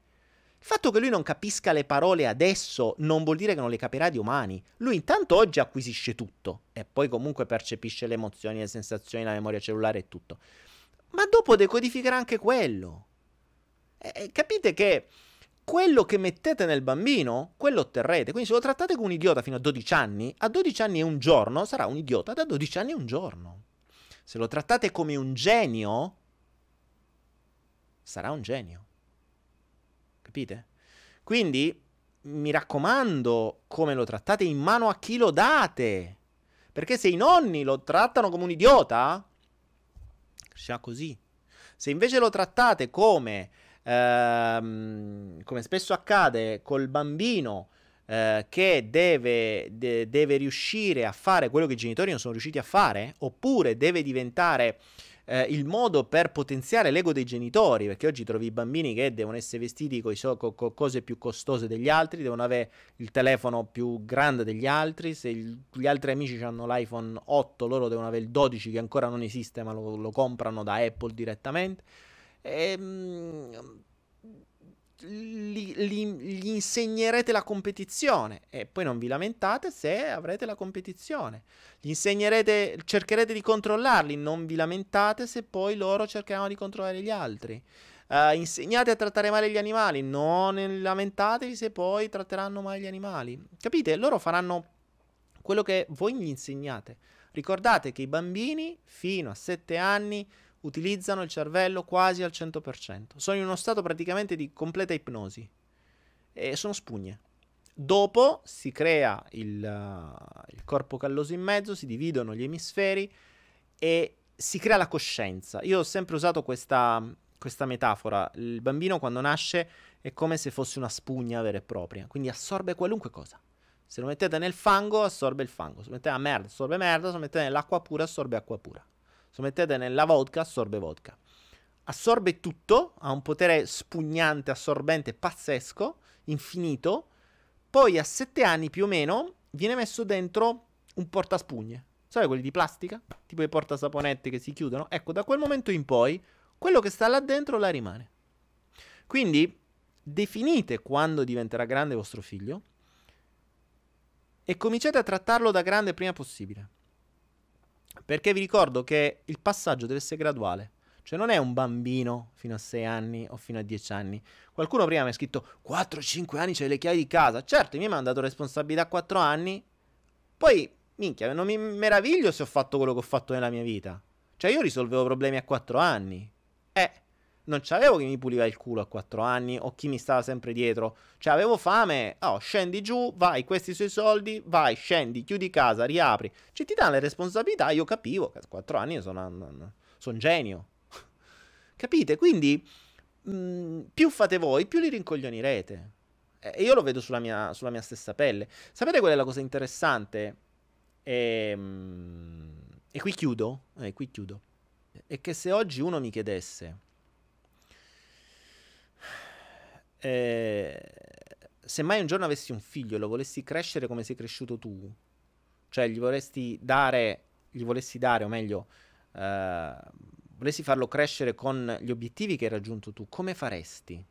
Il fatto che lui non capisca le parole adesso non vuol dire che non le capirà di umani. Lui intanto oggi acquisisce tutto e poi comunque percepisce le emozioni, le sensazioni, la memoria cellulare e tutto. Ma dopo decodificherà anche quello. E, capite che quello che mettete nel bambino, quello otterrete. Quindi se lo trattate come un idiota fino a 12 anni, a 12 anni e un giorno sarà un idiota da 12 anni e un giorno. Se lo trattate come un genio, sarà un genio. Capite? Quindi mi raccomando, come lo trattate in mano a chi lo date. Perché se i nonni lo trattano come un idiota, sia così. Se invece lo trattate come, ehm, come spesso accade col bambino eh, che deve, de- deve riuscire a fare quello che i genitori non sono riusciti a fare, oppure deve diventare eh, il modo per potenziare l'ego dei genitori, perché oggi trovi i bambini che devono essere vestiti con so- co- co- cose più costose degli altri, devono avere il telefono più grande degli altri, se il- gli altri amici hanno l'iPhone 8, loro devono avere il 12 che ancora non esiste, ma lo, lo comprano da Apple direttamente. Ehm, gli, gli, gli, insegnerete la competizione e poi non vi lamentate se avrete la competizione. Gli insegnerete, cercherete di controllarli, non vi lamentate se poi loro cercheranno di controllare gli altri. Uh, insegnate a trattare male gli animali, non lamentatevi se poi tratteranno male gli animali. Capite? Loro faranno quello che voi gli insegnate. Ricordate che i bambini fino a 7 anni utilizzano il cervello quasi al 100%. Sono in uno stato praticamente di completa ipnosi e sono spugne. Dopo si crea il, uh, il corpo calloso in mezzo, si dividono gli emisferi e si crea la coscienza. Io ho sempre usato questa, questa metafora. Il bambino quando nasce è come se fosse una spugna vera e propria, quindi assorbe qualunque cosa. Se lo mettete nel fango, assorbe il fango. Se lo mettete a merda, assorbe merda. Se lo mettete nell'acqua pura, assorbe acqua pura. Se mettete nella vodka, assorbe vodka. Assorbe tutto, ha un potere spugnante, assorbente, pazzesco, infinito. Poi a 7 anni più o meno viene messo dentro un portaspugne. Sai quelli di plastica? Tipo i portasaponetti che si chiudono? Ecco, da quel momento in poi, quello che sta là dentro la rimane. Quindi definite quando diventerà grande vostro figlio e cominciate a trattarlo da grande prima possibile. Perché vi ricordo che il passaggio deve essere graduale. Cioè non è un bambino fino a 6 anni o fino a 10 anni. Qualcuno prima mi ha scritto 4-5 anni c'hai le chiavi di casa. Certo, mi ha mandato responsabilità a 4 anni. Poi, minchia, non mi meraviglio se ho fatto quello che ho fatto nella mia vita. Cioè io risolvevo problemi a 4 anni. Eh, non c'avevo chi mi puliva il culo a 4 anni o chi mi stava sempre dietro. Cioè, avevo fame. Oh, scendi giù, vai, questi sui soldi, vai, scendi, chiudi casa, riapri. Cioè, ti danno le responsabilità. Io capivo che a 4 anni sono, sono genio. [laughs] Capite? Quindi, mh, mm, più fate voi, più li rincoglionirete. E io lo vedo sulla mia, sulla mia stessa pelle. Sapete qual è la cosa interessante? E, mh, e qui chiudo. E qui chiudo. È che se oggi uno mi chiedesse eh, se mai un giorno avessi un figlio e lo volessi crescere come sei cresciuto tu, cioè gli vorresti dare, gli volessi dare, o meglio, eh, volessi farlo crescere con gli obiettivi che hai raggiunto tu, come faresti?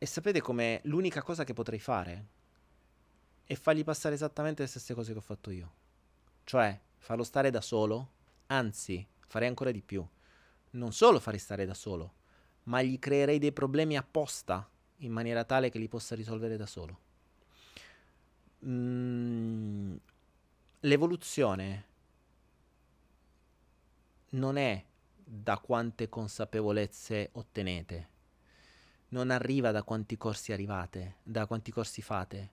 E sapete come l'unica cosa che potrei fare è fargli passare esattamente le stesse cose che ho fatto io. Cioè, farlo stare da solo, anzi, farei ancora di più. Non solo farei stare da solo, ma gli creerei dei problemi apposta in maniera tale che li possa risolvere da solo. Mm, l'evoluzione non è da quante consapevolezze ottenete, non arriva da quanti corsi arrivate, da quanti corsi fate,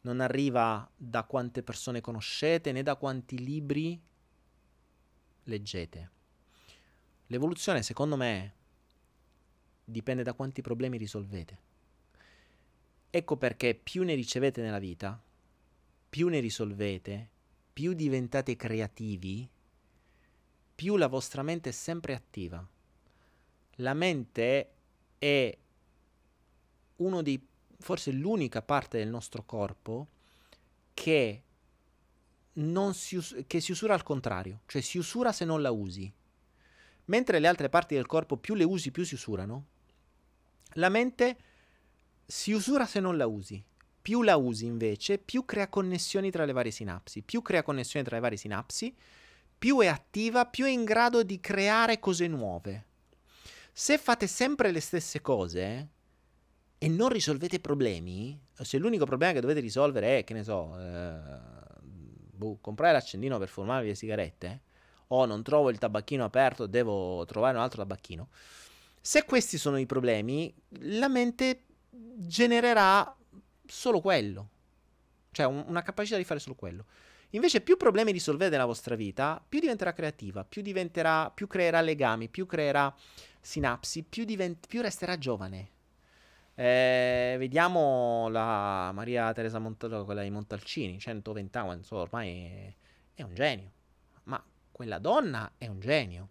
non arriva da quante persone conoscete né da quanti libri leggete. L'evoluzione, secondo me, dipende da quanti problemi risolvete. Ecco perché più ne ricevete nella vita, più ne risolvete, più diventate creativi, più la vostra mente è sempre attiva. La mente è uno dei, forse l'unica parte del nostro corpo che, si us- che si usura al contrario, cioè si usura se non la usi. Mentre le altre parti del corpo più le usi, più si usurano, la mente si usura se non la usi. Più la usi invece, più crea connessioni tra le varie sinapsi. Più crea connessioni tra le varie sinapsi, più è attiva, più è in grado di creare cose nuove. Se fate sempre le stesse cose e non risolvete problemi, se l'unico problema che dovete risolvere è, che ne so, eh, boh, comprare l'accendino per fumarvi le sigarette, o non trovo il tabacchino aperto, devo trovare un altro tabacchino. Se questi sono i problemi, la mente genererà solo quello, cioè un, una capacità di fare solo quello. Invece più problemi risolvete nella vostra vita, più diventerà creativa, più, diventerà, più creerà legami, più creerà sinapsi, più, divent- più resterà giovane. Eh, vediamo la Maria Teresa Montalcini, quella di Montalcini, 120 anni, ormai è, è un genio. Ma quella donna è un genio.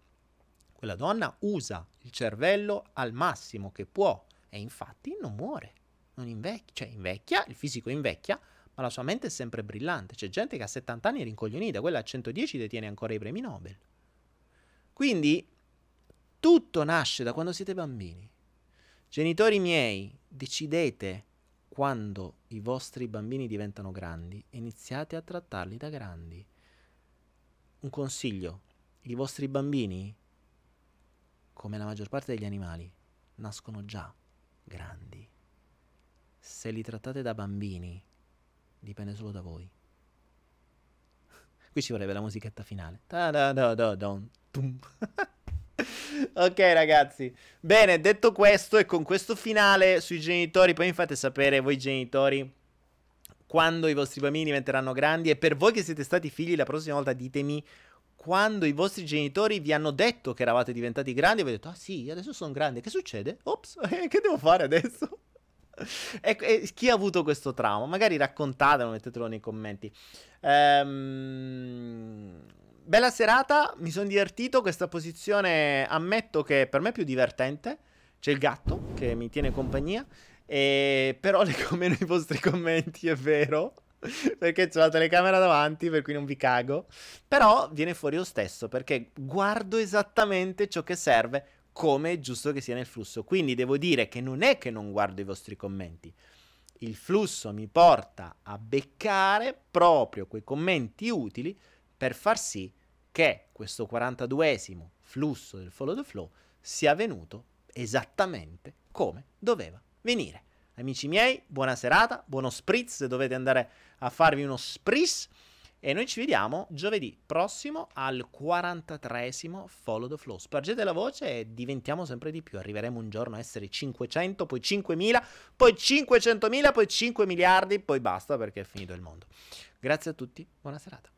Quella donna usa il cervello al massimo che può e infatti non muore, non invecchia, cioè invecchia, il fisico invecchia, ma la sua mente è sempre brillante. C'è gente che a 70 anni è rincoglionita, quella a 110 detiene ancora i premi Nobel. Quindi tutto nasce da quando siete bambini. Genitori miei, decidete quando i vostri bambini diventano grandi e iniziate a trattarli da grandi. Un consiglio, i vostri bambini come la maggior parte degli animali, nascono già grandi. Se li trattate da bambini, dipende solo da voi. Qui ci vorrebbe la musichetta finale. [laughs] ok ragazzi, bene, detto questo e con questo finale sui genitori, poi mi fate sapere voi genitori quando i vostri bambini diventeranno grandi e per voi che siete stati figli la prossima volta ditemi quando i vostri genitori vi hanno detto che eravate diventati grandi, avete detto, ah sì, adesso sono grande, che succede? Ops, [laughs] che devo fare adesso? [laughs] e, e, chi ha avuto questo trauma? Magari raccontatelo, mettetelo nei commenti. Ehm, bella serata, mi sono divertito, questa posizione ammetto che per me è più divertente. C'è il gatto che mi tiene compagnia, e... però [laughs] leggo meno i vostri commenti, è vero. perché c'ho la telecamera davanti, per cui non vi cago. Però viene fuori lo stesso, perché guardo esattamente ciò che serve, come è giusto che sia nel flusso. Quindi devo dire che non è che non guardo i vostri commenti. Il flusso mi porta a beccare proprio quei commenti utili per far sì che questo 42esimo flusso del follow the flow sia venuto esattamente come doveva venire. Amici miei, buona serata, buono spritz se dovete andare a farvi uno spritz e noi ci vediamo giovedì prossimo al 43esimo Follow the Flow. Spargete la voce e diventiamo sempre di più. Arriveremo un giorno a essere 500, poi 5.000, poi 500.000, poi 5 miliardi, poi basta perché è finito il mondo. Grazie a tutti, buona serata.